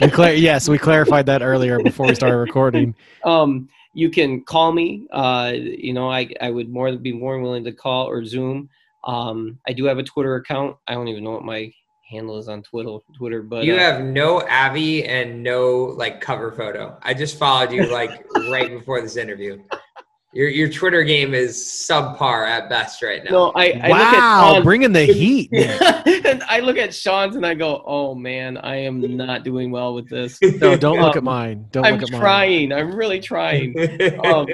[SPEAKER 1] We clar- [laughs] yes, we clarified that earlier before we started recording. [laughs]
[SPEAKER 4] um, you can call me. Uh, you know, I I would more be more than willing to call or Zoom. Um, I do have a Twitter account. I don't even know what my handle is on Twitter. Twitter, but
[SPEAKER 2] You
[SPEAKER 4] uh,
[SPEAKER 2] have no Avi and no like cover photo. I just followed you like [laughs] right before this interview. Your your Twitter game is subpar at best right now.
[SPEAKER 4] no, I, I
[SPEAKER 1] wow,
[SPEAKER 4] look at
[SPEAKER 1] bringing the [laughs] heat.
[SPEAKER 4] And I look at Sean's and I go, "Oh man, I am not doing well with this." [laughs]
[SPEAKER 1] No, don't look
[SPEAKER 4] Um,
[SPEAKER 1] at mine. Don't
[SPEAKER 4] I'm
[SPEAKER 1] look at mine.
[SPEAKER 4] trying. I'm really trying. Um,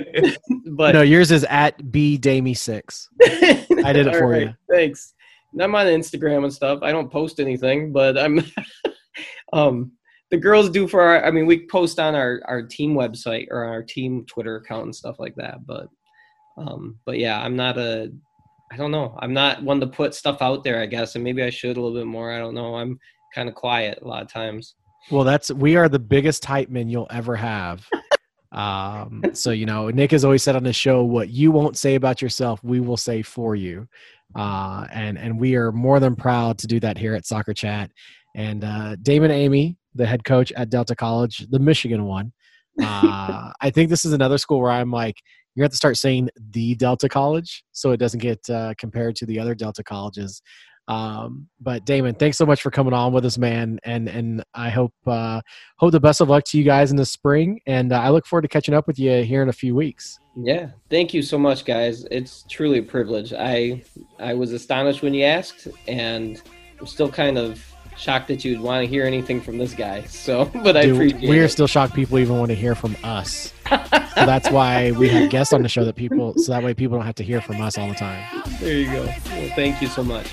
[SPEAKER 4] but
[SPEAKER 1] No, yours is at b damie six. I did it
[SPEAKER 4] All
[SPEAKER 1] for you.
[SPEAKER 4] Thanks. I'm on Instagram and stuff. I don't post anything, but I'm. [laughs] um, the girls do for our. I mean, we post on our our team website or our team Twitter account and stuff like that. But, um, but yeah, I'm not a. I don't know. I'm not one to put stuff out there. I guess, and maybe I should a little bit more. I don't know. I'm kind of quiet a lot of times.
[SPEAKER 1] Well, that's we are the biggest hype men you'll ever have. [laughs] Um, so you know, Nick has always said on the show, "What you won't say about yourself, we will say for you," uh, and and we are more than proud to do that here at Soccer Chat. And uh, Damon Amy, the head coach at Delta College, the Michigan one. [laughs] Uh, I think this is another school where I'm like, you have to start saying the Delta College so it doesn't get uh, compared to the other Delta colleges. Um, but Damon, thanks so much for coming on with us, man. And and I hope uh, hope the best of luck to you guys in the spring. And uh, I look forward to catching up with you here in a few weeks.
[SPEAKER 4] Yeah, thank you so much, guys. It's truly a privilege. I I was astonished when you asked, and I'm still kind of shocked that you'd want to hear anything from this guy. So, [laughs] but I
[SPEAKER 1] Dude,
[SPEAKER 4] appreciate
[SPEAKER 1] we are
[SPEAKER 4] it.
[SPEAKER 1] still shocked people even want to hear from us. [laughs] so that's why we have guests on the show that people so that way people don't have to hear from us all the time.
[SPEAKER 4] there you go. Well, thank you so much.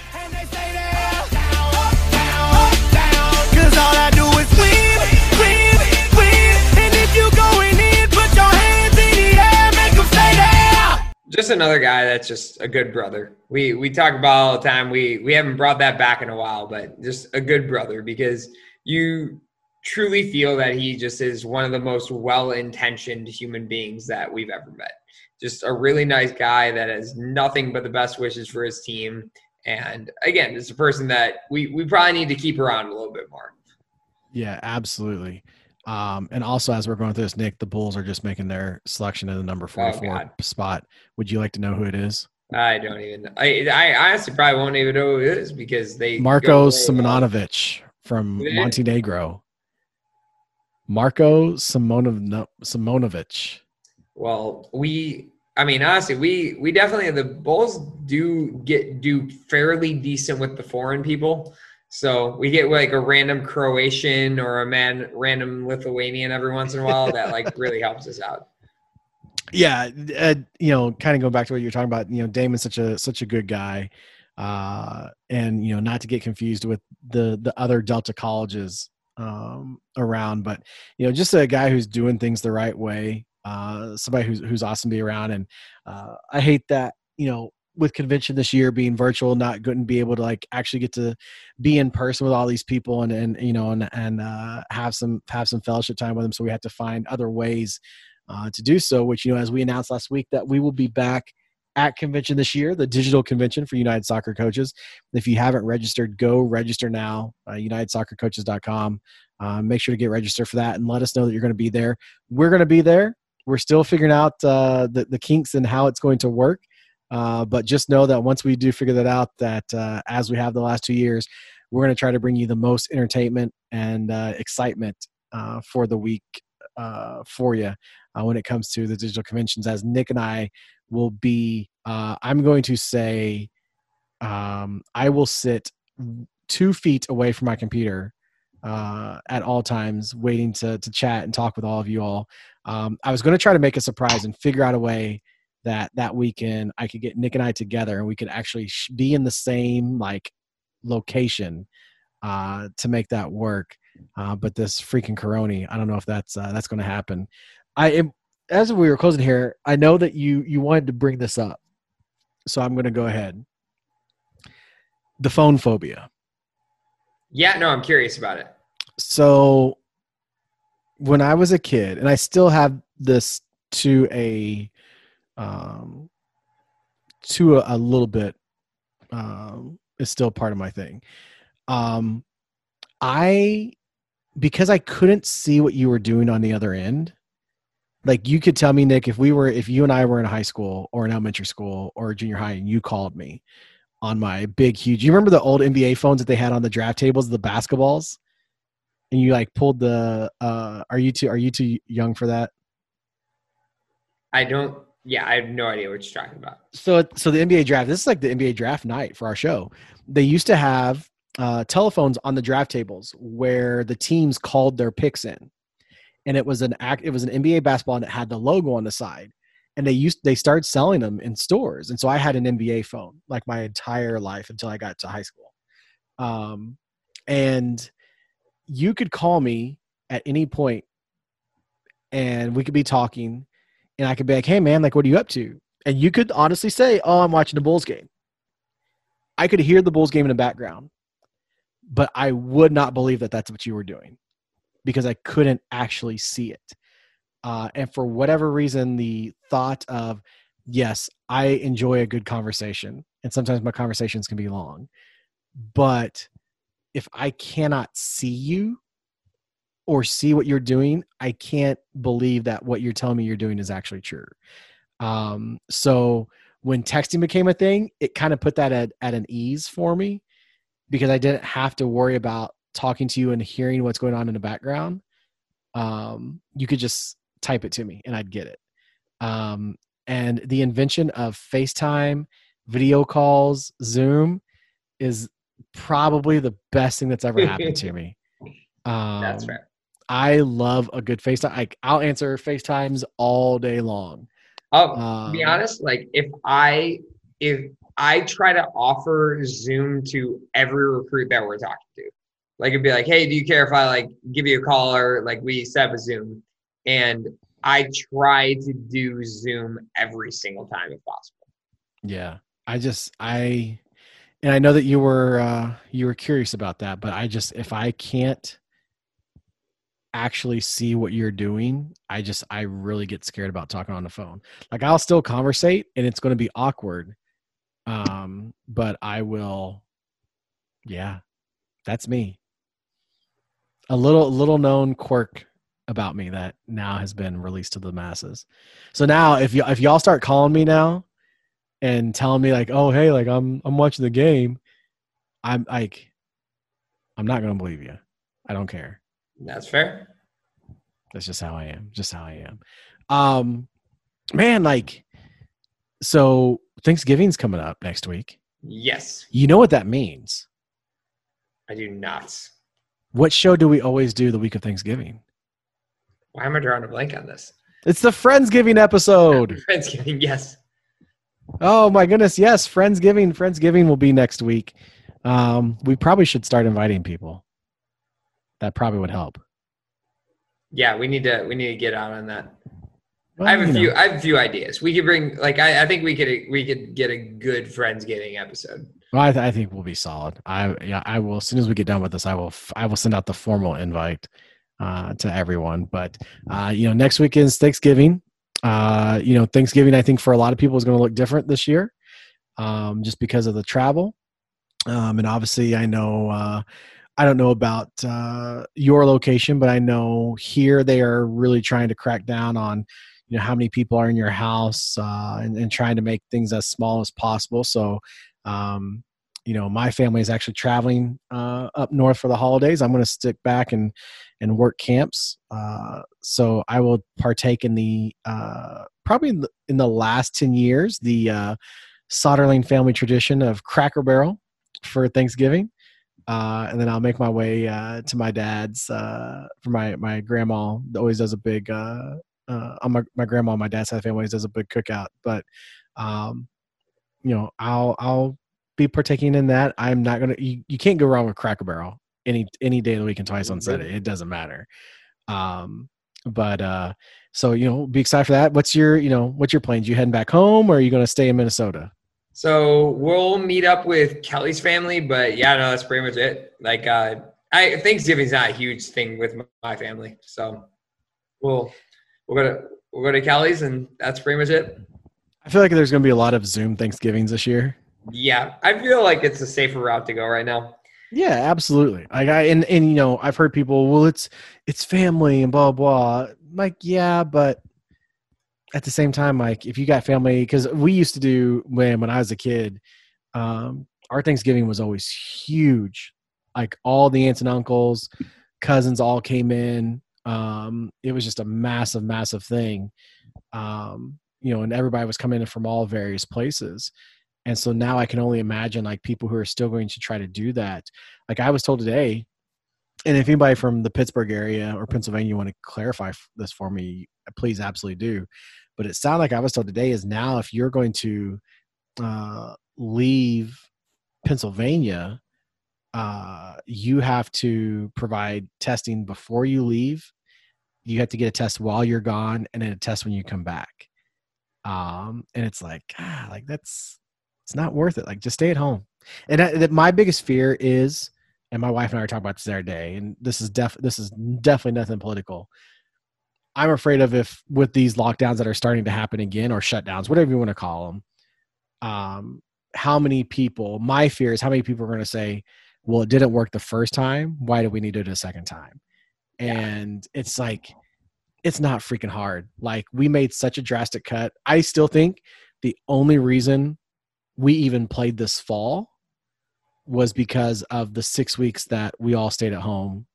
[SPEAKER 2] Just another guy that's just a good brother. We we talk about all the time. We we haven't brought that back in a while, but just a good brother because you truly feel that he just is one of the most well-intentioned human beings that we've ever met. Just a really nice guy that has nothing but the best wishes for his team. And again, it's a person that we we probably need to keep around a little bit more.
[SPEAKER 1] Yeah, absolutely. Um, and also, as we're going through this, Nick, the Bulls are just making their selection in the number 44
[SPEAKER 2] God.
[SPEAKER 1] spot. Would you like to know who it is?
[SPEAKER 2] I don't even. I I honestly probably won't even know who it is because they Marko.
[SPEAKER 1] Simonovic from Montenegro. Marko Simonov Simonovic.
[SPEAKER 2] Well, we I mean, honestly, we we definitely the Bulls do get do fairly decent with the foreign people. So we get like a random Croatian or a man random Lithuanian every once in a while that like really [laughs] helps us out.
[SPEAKER 1] Yeah, uh, you know, kind of going back to what you're talking about. You know, Damon's such a such a good guy, uh, and you know, not to get confused with the the other Delta colleges um, around, but you know, just a guy who's doing things the right way. Uh, somebody who's who's awesome to be around, and uh, I hate that you know with convention this year being virtual, not going to be able to like actually get to be in person with all these people and and you know and and uh, have some have some fellowship time with them. So we have to find other ways uh, to do so. Which you know, as we announced last week, that we will be back at convention this year, the digital convention for United Soccer Coaches. If you haven't registered, go register now. Uh, UnitedSoccerCoaches.com. Uh, make sure to get registered for that and let us know that you're going to be there. We're going to be there. We're still figuring out uh, the, the kinks and how it's going to work. Uh, but just know that once we do figure that out, that uh, as we have the last two years, we're going to try to bring you the most entertainment and uh, excitement uh, for the week uh, for you when it comes to the digital conventions. As Nick and I will be, I'm going to say, um, I will sit two feet away from my computer at all times, waiting to to chat and talk with all of you all. Um, I was going to try to make a surprise and figure out a way that that weekend I could get Nick and I together and we could actually sh- be in the same like location uh, to make that work. Uh, but this freaking Corona, I don't know if that's uh, that's going to happen. I am as we were closing here. I know that you you wanted to bring this up, so I'm going to go ahead. The phone phobia.
[SPEAKER 2] Yeah, no, I'm curious about it.
[SPEAKER 1] So when I was a kid, and I still have this to a um, to a, a little bit um, is still part of my thing. Um, I because I couldn't see what you were doing on the other end. Like you could tell me, Nick, if we were, if you and I were in high school or in elementary school or junior high, and you called me on my big, huge. You remember the old NBA phones that they had on the draft tables, the basketballs, and you like pulled the. uh Are you too? Are you too young for that?
[SPEAKER 2] I don't yeah, I have no idea what you're talking about.
[SPEAKER 1] So, so the NBA draft. This is like the NBA draft night for our show. They used to have uh, telephones on the draft tables where the teams called their picks in, and it was an act. It was an NBA basketball, and it had the logo on the side. And they used they started selling them in stores, and so I had an NBA phone like my entire life until I got to high school. Um, and you could call me at any point, and we could be talking and I could be like, "Hey, man, like, what are you up to?" And you could honestly say, "Oh, I'm watching the Bulls game." I could hear the Bulls game in the background, but I would not believe that that's what you were doing because I couldn't actually see it. Uh, and for whatever reason, the thought of, yes, I enjoy a good conversation, and sometimes my conversations can be long, but if I cannot see you, or see what you're doing, I can't believe that what you're telling me you're doing is actually true. Um, so when texting became a thing, it kind of put that at, at an ease for me because I didn't have to worry about talking to you and hearing what's going on in the background. Um, you could just type it to me and I'd get it. Um, and the invention of FaceTime, video calls, Zoom is probably the best thing that's ever happened to [laughs] me. Um,
[SPEAKER 2] That's fair.
[SPEAKER 1] I love a good FaceTime. I, I'll answer FaceTimes all day long.
[SPEAKER 2] Oh, to be
[SPEAKER 1] Um,
[SPEAKER 2] honest, like if I if I try to offer Zoom to every recruit that we're talking to, like it'd be like, hey, do you care if I like give you a call or like we set up a Zoom? And I try to do Zoom every single time if possible.
[SPEAKER 1] Yeah, I just I, and I know that you were uh, you were curious about that, but I just if I can't actually see what you're doing, I just I really get scared about talking on the phone. Like I'll still conversate, and it's going to be awkward, um, but I will. Yeah, that's me. A little little known quirk about me that now has been released to the masses. So now, if you if y'all start calling me now and telling me like, "Oh, hey, like I'm I'm watching the game," I'm like, I'm not gonna believe you. I don't care.
[SPEAKER 2] That's fair.
[SPEAKER 1] That's just how I am. Just how I am. Um, man, like so Thanksgiving's coming up next week.
[SPEAKER 2] Yes,
[SPEAKER 1] You know what that means.
[SPEAKER 2] I do not.
[SPEAKER 1] What show do we always do the week of Thanksgiving?
[SPEAKER 2] Why am I drawing a blank on this?
[SPEAKER 1] It's the Friendsgiving episode. [laughs]
[SPEAKER 2] Friendsgiving, yes.
[SPEAKER 1] Oh my goodness, yes, Friendsgiving. Friendsgiving will be next week. Um, we probably should start inviting people. That probably would help.
[SPEAKER 2] Yeah, we need to we need to get out on that.
[SPEAKER 1] Well,
[SPEAKER 2] I have a few
[SPEAKER 1] know.
[SPEAKER 2] I have a few ideas. We could bring like I, I think we could we could get a good Friendsgiving episode.
[SPEAKER 1] Well, I, th- I think we'll be solid. I yeah, I will. As soon as we get done with this, I will. F- I will send out the formal invite uh, to everyone. But uh, you know, next week is Thanksgiving. Uh, you know, Thanksgiving. I think for a lot of people is going to look different this year, um, just because of the travel. Um, and obviously, I know. Uh, I don't know about uh, your location, but I know here they are really trying to crack down on, you know, how many people are in your house uh, and, and trying to make things as small as possible. So, um, you know, my family is actually traveling uh, up north for the holidays. I'm going to stick back and and work camps. Uh, so I will partake in the uh, probably in the, in the last ten years the uh, Soderling family tradition of Cracker Barrel for Thanksgiving. Uh, and then I'll make my way uh, to my dad's uh, for my my grandma always does a big on my my grandma on my dad's side of the family always does a big cookout. But um, you know I'll I'll be partaking in that. I'm not gonna you, you can't go wrong with Cracker Barrel any any day of the week and twice on Sunday. It doesn't matter. Um, but uh, so you know be excited for that. What's your you know what's your plans? You heading back home or are you gonna stay in Minnesota?
[SPEAKER 2] So we'll meet up with Kelly's family, but yeah, no, that's pretty much it. Like, uh, I Thanksgiving's not a huge thing with my- family, so we'll we'll go to we'll go to Kelly's, and that's pretty much it.
[SPEAKER 1] I feel like there's gonna be a lot of Zoom Thanksgivings this year.
[SPEAKER 2] Yeah, I feel like it's a safer route to go right now.
[SPEAKER 1] Yeah, absolutely. Like I and and you know, I've heard people, well, it's it's family and blah blah. Like, yeah, but at the same time, like if you got family, because we used to do when when I was a kid, um, our Thanksgiving was always huge. Like all the aunts and uncles, cousins all came in. Um, it was just a massive, massive thing. Um, you know, and everybody was coming in from all various places. And so now I can only imagine like people who are still going to try to do that. Like I was told today, and if anybody from the Pittsburgh area or Pennsylvania want to clarify this for me, please absolutely do. But it sounded like I was told today is now if you're going to uh, leave Pennsylvania, uh, you have to provide testing before you leave. You have to get a test while you're gone, and then a test when you come back. Um, and it's like, ah, like that's it's not worth it. Like just stay at home. And I, that my biggest fear is, and my wife and I are talking about this the other day, and this is def this is definitely nothing political. I'm afraid of if with these lockdowns that are starting to happen again or shutdowns, whatever you want to call them, um, how many people? My fear is how many people are going to say, "Well, it didn't work the first time. Why do we need it a second time?" And it's like, it's not freaking hard. Like we made such a drastic cut. I still think the only reason we even played this fall was because of the six weeks that we all stayed at home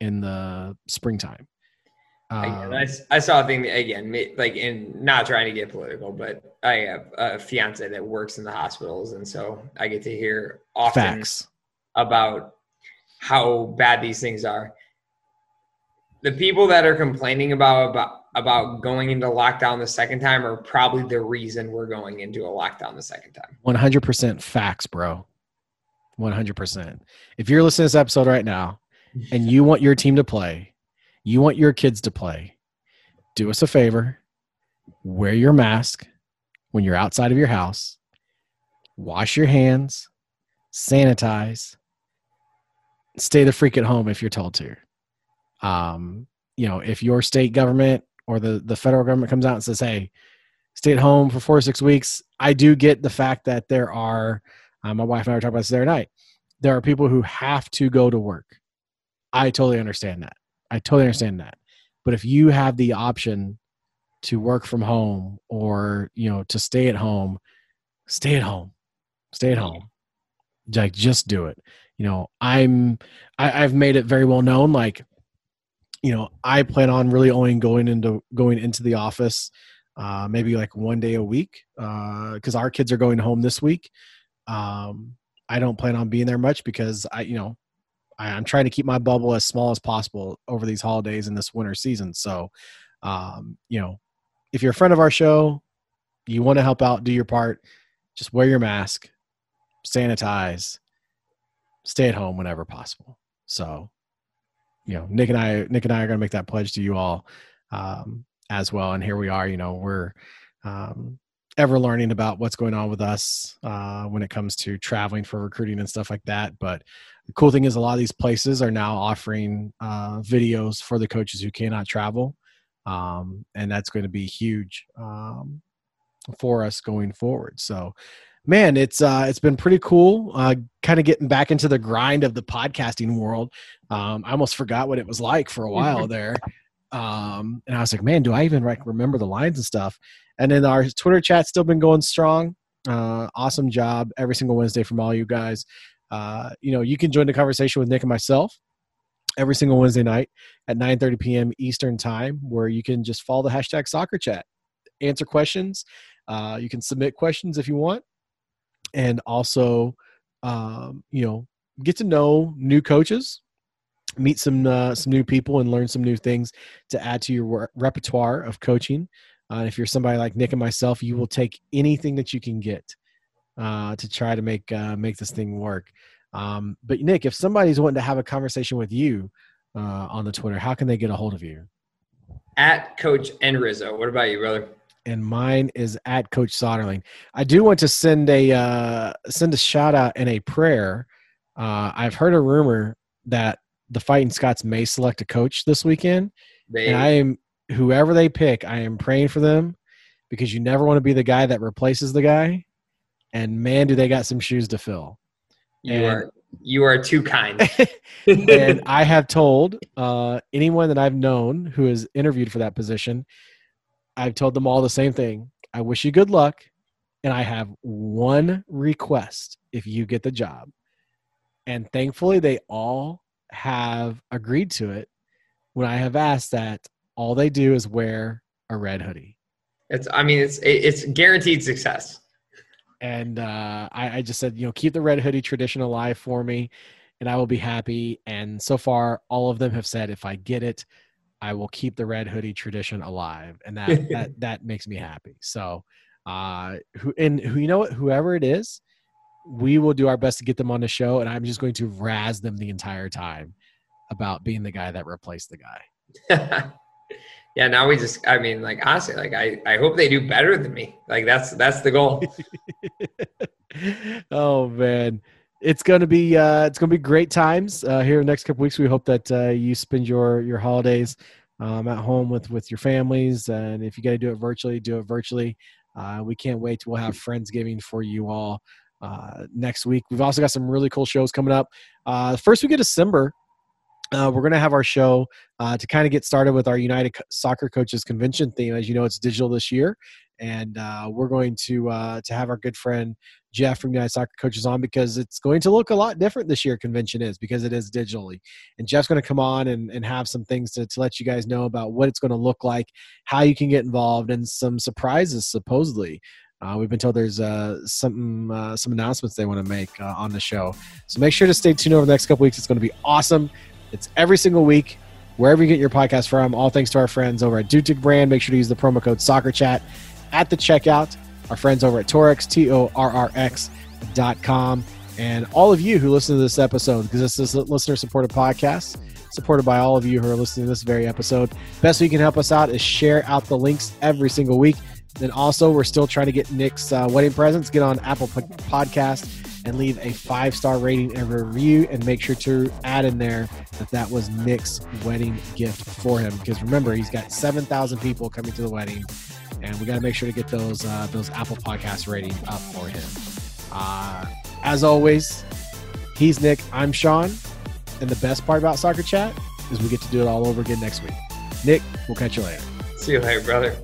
[SPEAKER 1] in the springtime. Um,
[SPEAKER 2] I, I saw a thing again, like in not trying to get political, but I have a fiance that works in the hospitals, and so I get to hear often
[SPEAKER 1] facts.
[SPEAKER 2] about how bad these things are. The people that are complaining about about about going into lockdown the second time are probably the reason we're going into a lockdown the second time.
[SPEAKER 1] 100% facts, bro. 100%. If you're listening to this episode right now and you want your team to play, you want your kids to play, do us a favor, wear your mask when you're outside of your house, wash your hands, sanitize, stay the freak at home if you're told to. Um, you know, if your state government or the, the federal government comes out and says, hey, stay at home for four or six weeks, I do get the fact that there are, uh, my wife and I were talking about this the other night, there are people who have to go to work. I totally understand that. I totally understand that. But if you have the option to work from home or, you know, to stay at home, stay at home. Stay at home. Like just do it. You know, I'm I, I've made it very well known, like, you know, I plan on really only going into going into the office uh, maybe like one day a week because our kids are going home this week. Um, I don't plan on being there much because I, you know, I, I'm trying to keep my bubble as small as possible over these holidays and this winter season. So, um, you know, if you're a friend of our show, you want to help out, do your part, just wear your mask, sanitize, stay at home whenever possible. So, you know, Nick and I, Nick and I are going to make that pledge to you all um, as well. And here we are. You know, we're um, ever learning about what's going on with us uh, when it comes to traveling for recruiting and stuff like that. But the cool thing is, a lot of these places are now offering uh, videos for the coaches who cannot travel, um, and that's going to be huge um, for us going forward. So man, it's uh, it's been pretty cool. Uh, kind of getting back into the grind of the podcasting world. Um, I almost forgot what it was like for a while [laughs] there, um, and I was like, man, do I even like remember the lines and stuff? And then our Twitter chat's still been going strong. Uh, awesome job every single Wednesday from all you guys. Uh, you know, you can join the conversation with Nick and myself every single Wednesday night at 9:30 p.m. Eastern time, where you can just follow the hashtag Soccer Chat, answer questions. Uh, you can submit questions if you want and also um, you know get to know new coaches meet some uh, some new people and learn some new things to add to your repertoire of coaching. Uh, if you're somebody like nick and myself you will take anything that you can get uh, to try to make uh, make this thing work. Um, but nick if somebody's wanting to have a conversation with you uh, on the twitter how can they get a hold of you?
[SPEAKER 2] At coach Rizzo. what about you brother
[SPEAKER 1] and mine is at Coach Soderling. I do want to send a uh, send a shout out and a prayer. Uh, I've heard a rumor that the Fighting Scots may select a coach this weekend, and I am whoever they pick. I am praying for them because you never want to be the guy that replaces the guy. And man, do they got some shoes to fill.
[SPEAKER 2] You and, are you are too kind. [laughs]
[SPEAKER 1] and I have told uh, anyone that I've known who has interviewed for that position I've told them all the same thing. I wish you good luck. And I have one request if you get the job. And thankfully, they all have agreed to it when I have asked that all they do is wear a red hoodie.
[SPEAKER 2] It's, I mean, it's, it's guaranteed success.
[SPEAKER 1] And uh, I, I just said, you know, keep the red hoodie tradition alive for me and I will be happy. And so far, all of them have said, if I get it, I will keep the red hoodie tradition alive, and that that [laughs] that makes me happy. So, uh, who and who you know what, whoever it is, we will do our best to get them on the show, and I'm just going to razz them the entire time about being the guy that replaced the
[SPEAKER 2] guy. [laughs] yeah, now we just, I mean, like honestly, like I, I hope they do better than me. Like that's that's the goal. [laughs]
[SPEAKER 1] oh man it's gonna be uh, it's gonna be great times uh, here in the next couple weeks. We hope that uh, you spend your your holidays um, at home with with your families, and if you got to do it virtually, do it virtually. Uh, we can't wait. We'll have Friendsgiving for you all uh, next week. We've also got some really cool shows coming up. Uh, first week of December, uh, we're going to have our show uh, to kind of get started with our United Soccer Coaches Convention theme. As you know, it's digital this year, and uh, we're going to uh, to have our good friend Jeff from United Soccer Coaches on because it's going to look a lot different this year. Convention is because it is digitally, and Jeff's going to come on and, and have some things to, to let you guys know about what it's going to look like, how you can get involved, and some surprises supposedly. Uh, we've been told there's uh, some uh, some announcements they want to make uh, on the show, so make sure to stay tuned over the next couple weeks. It's going to be awesome. It's every single week, wherever you get your podcast from. All thanks to our friends over at Dutic Brand. Make sure to use the promo code Soccer Chat at the checkout. Our friends over at Torrx, T O R R X dot com. And all of you who listen to this episode, because this is a listener supported podcast, supported by all of you who are listening to this very episode. Best way you can help us out is share out the links every single week. Then also, we're still trying to get Nick's uh, wedding presents. Get on Apple Podcast and leave a five star rating and review, and make sure to add in there that that was Nick's wedding gift for him. Because remember, he's got seven thousand people coming to the wedding, and we got to make sure to get those uh, those Apple Podcast ratings up for him. Uh, as always, he's Nick. I'm Sean, and the best part about Soccer Chat is we get to do it all over again next week. Nick, we'll catch you later.
[SPEAKER 2] See you later, brother.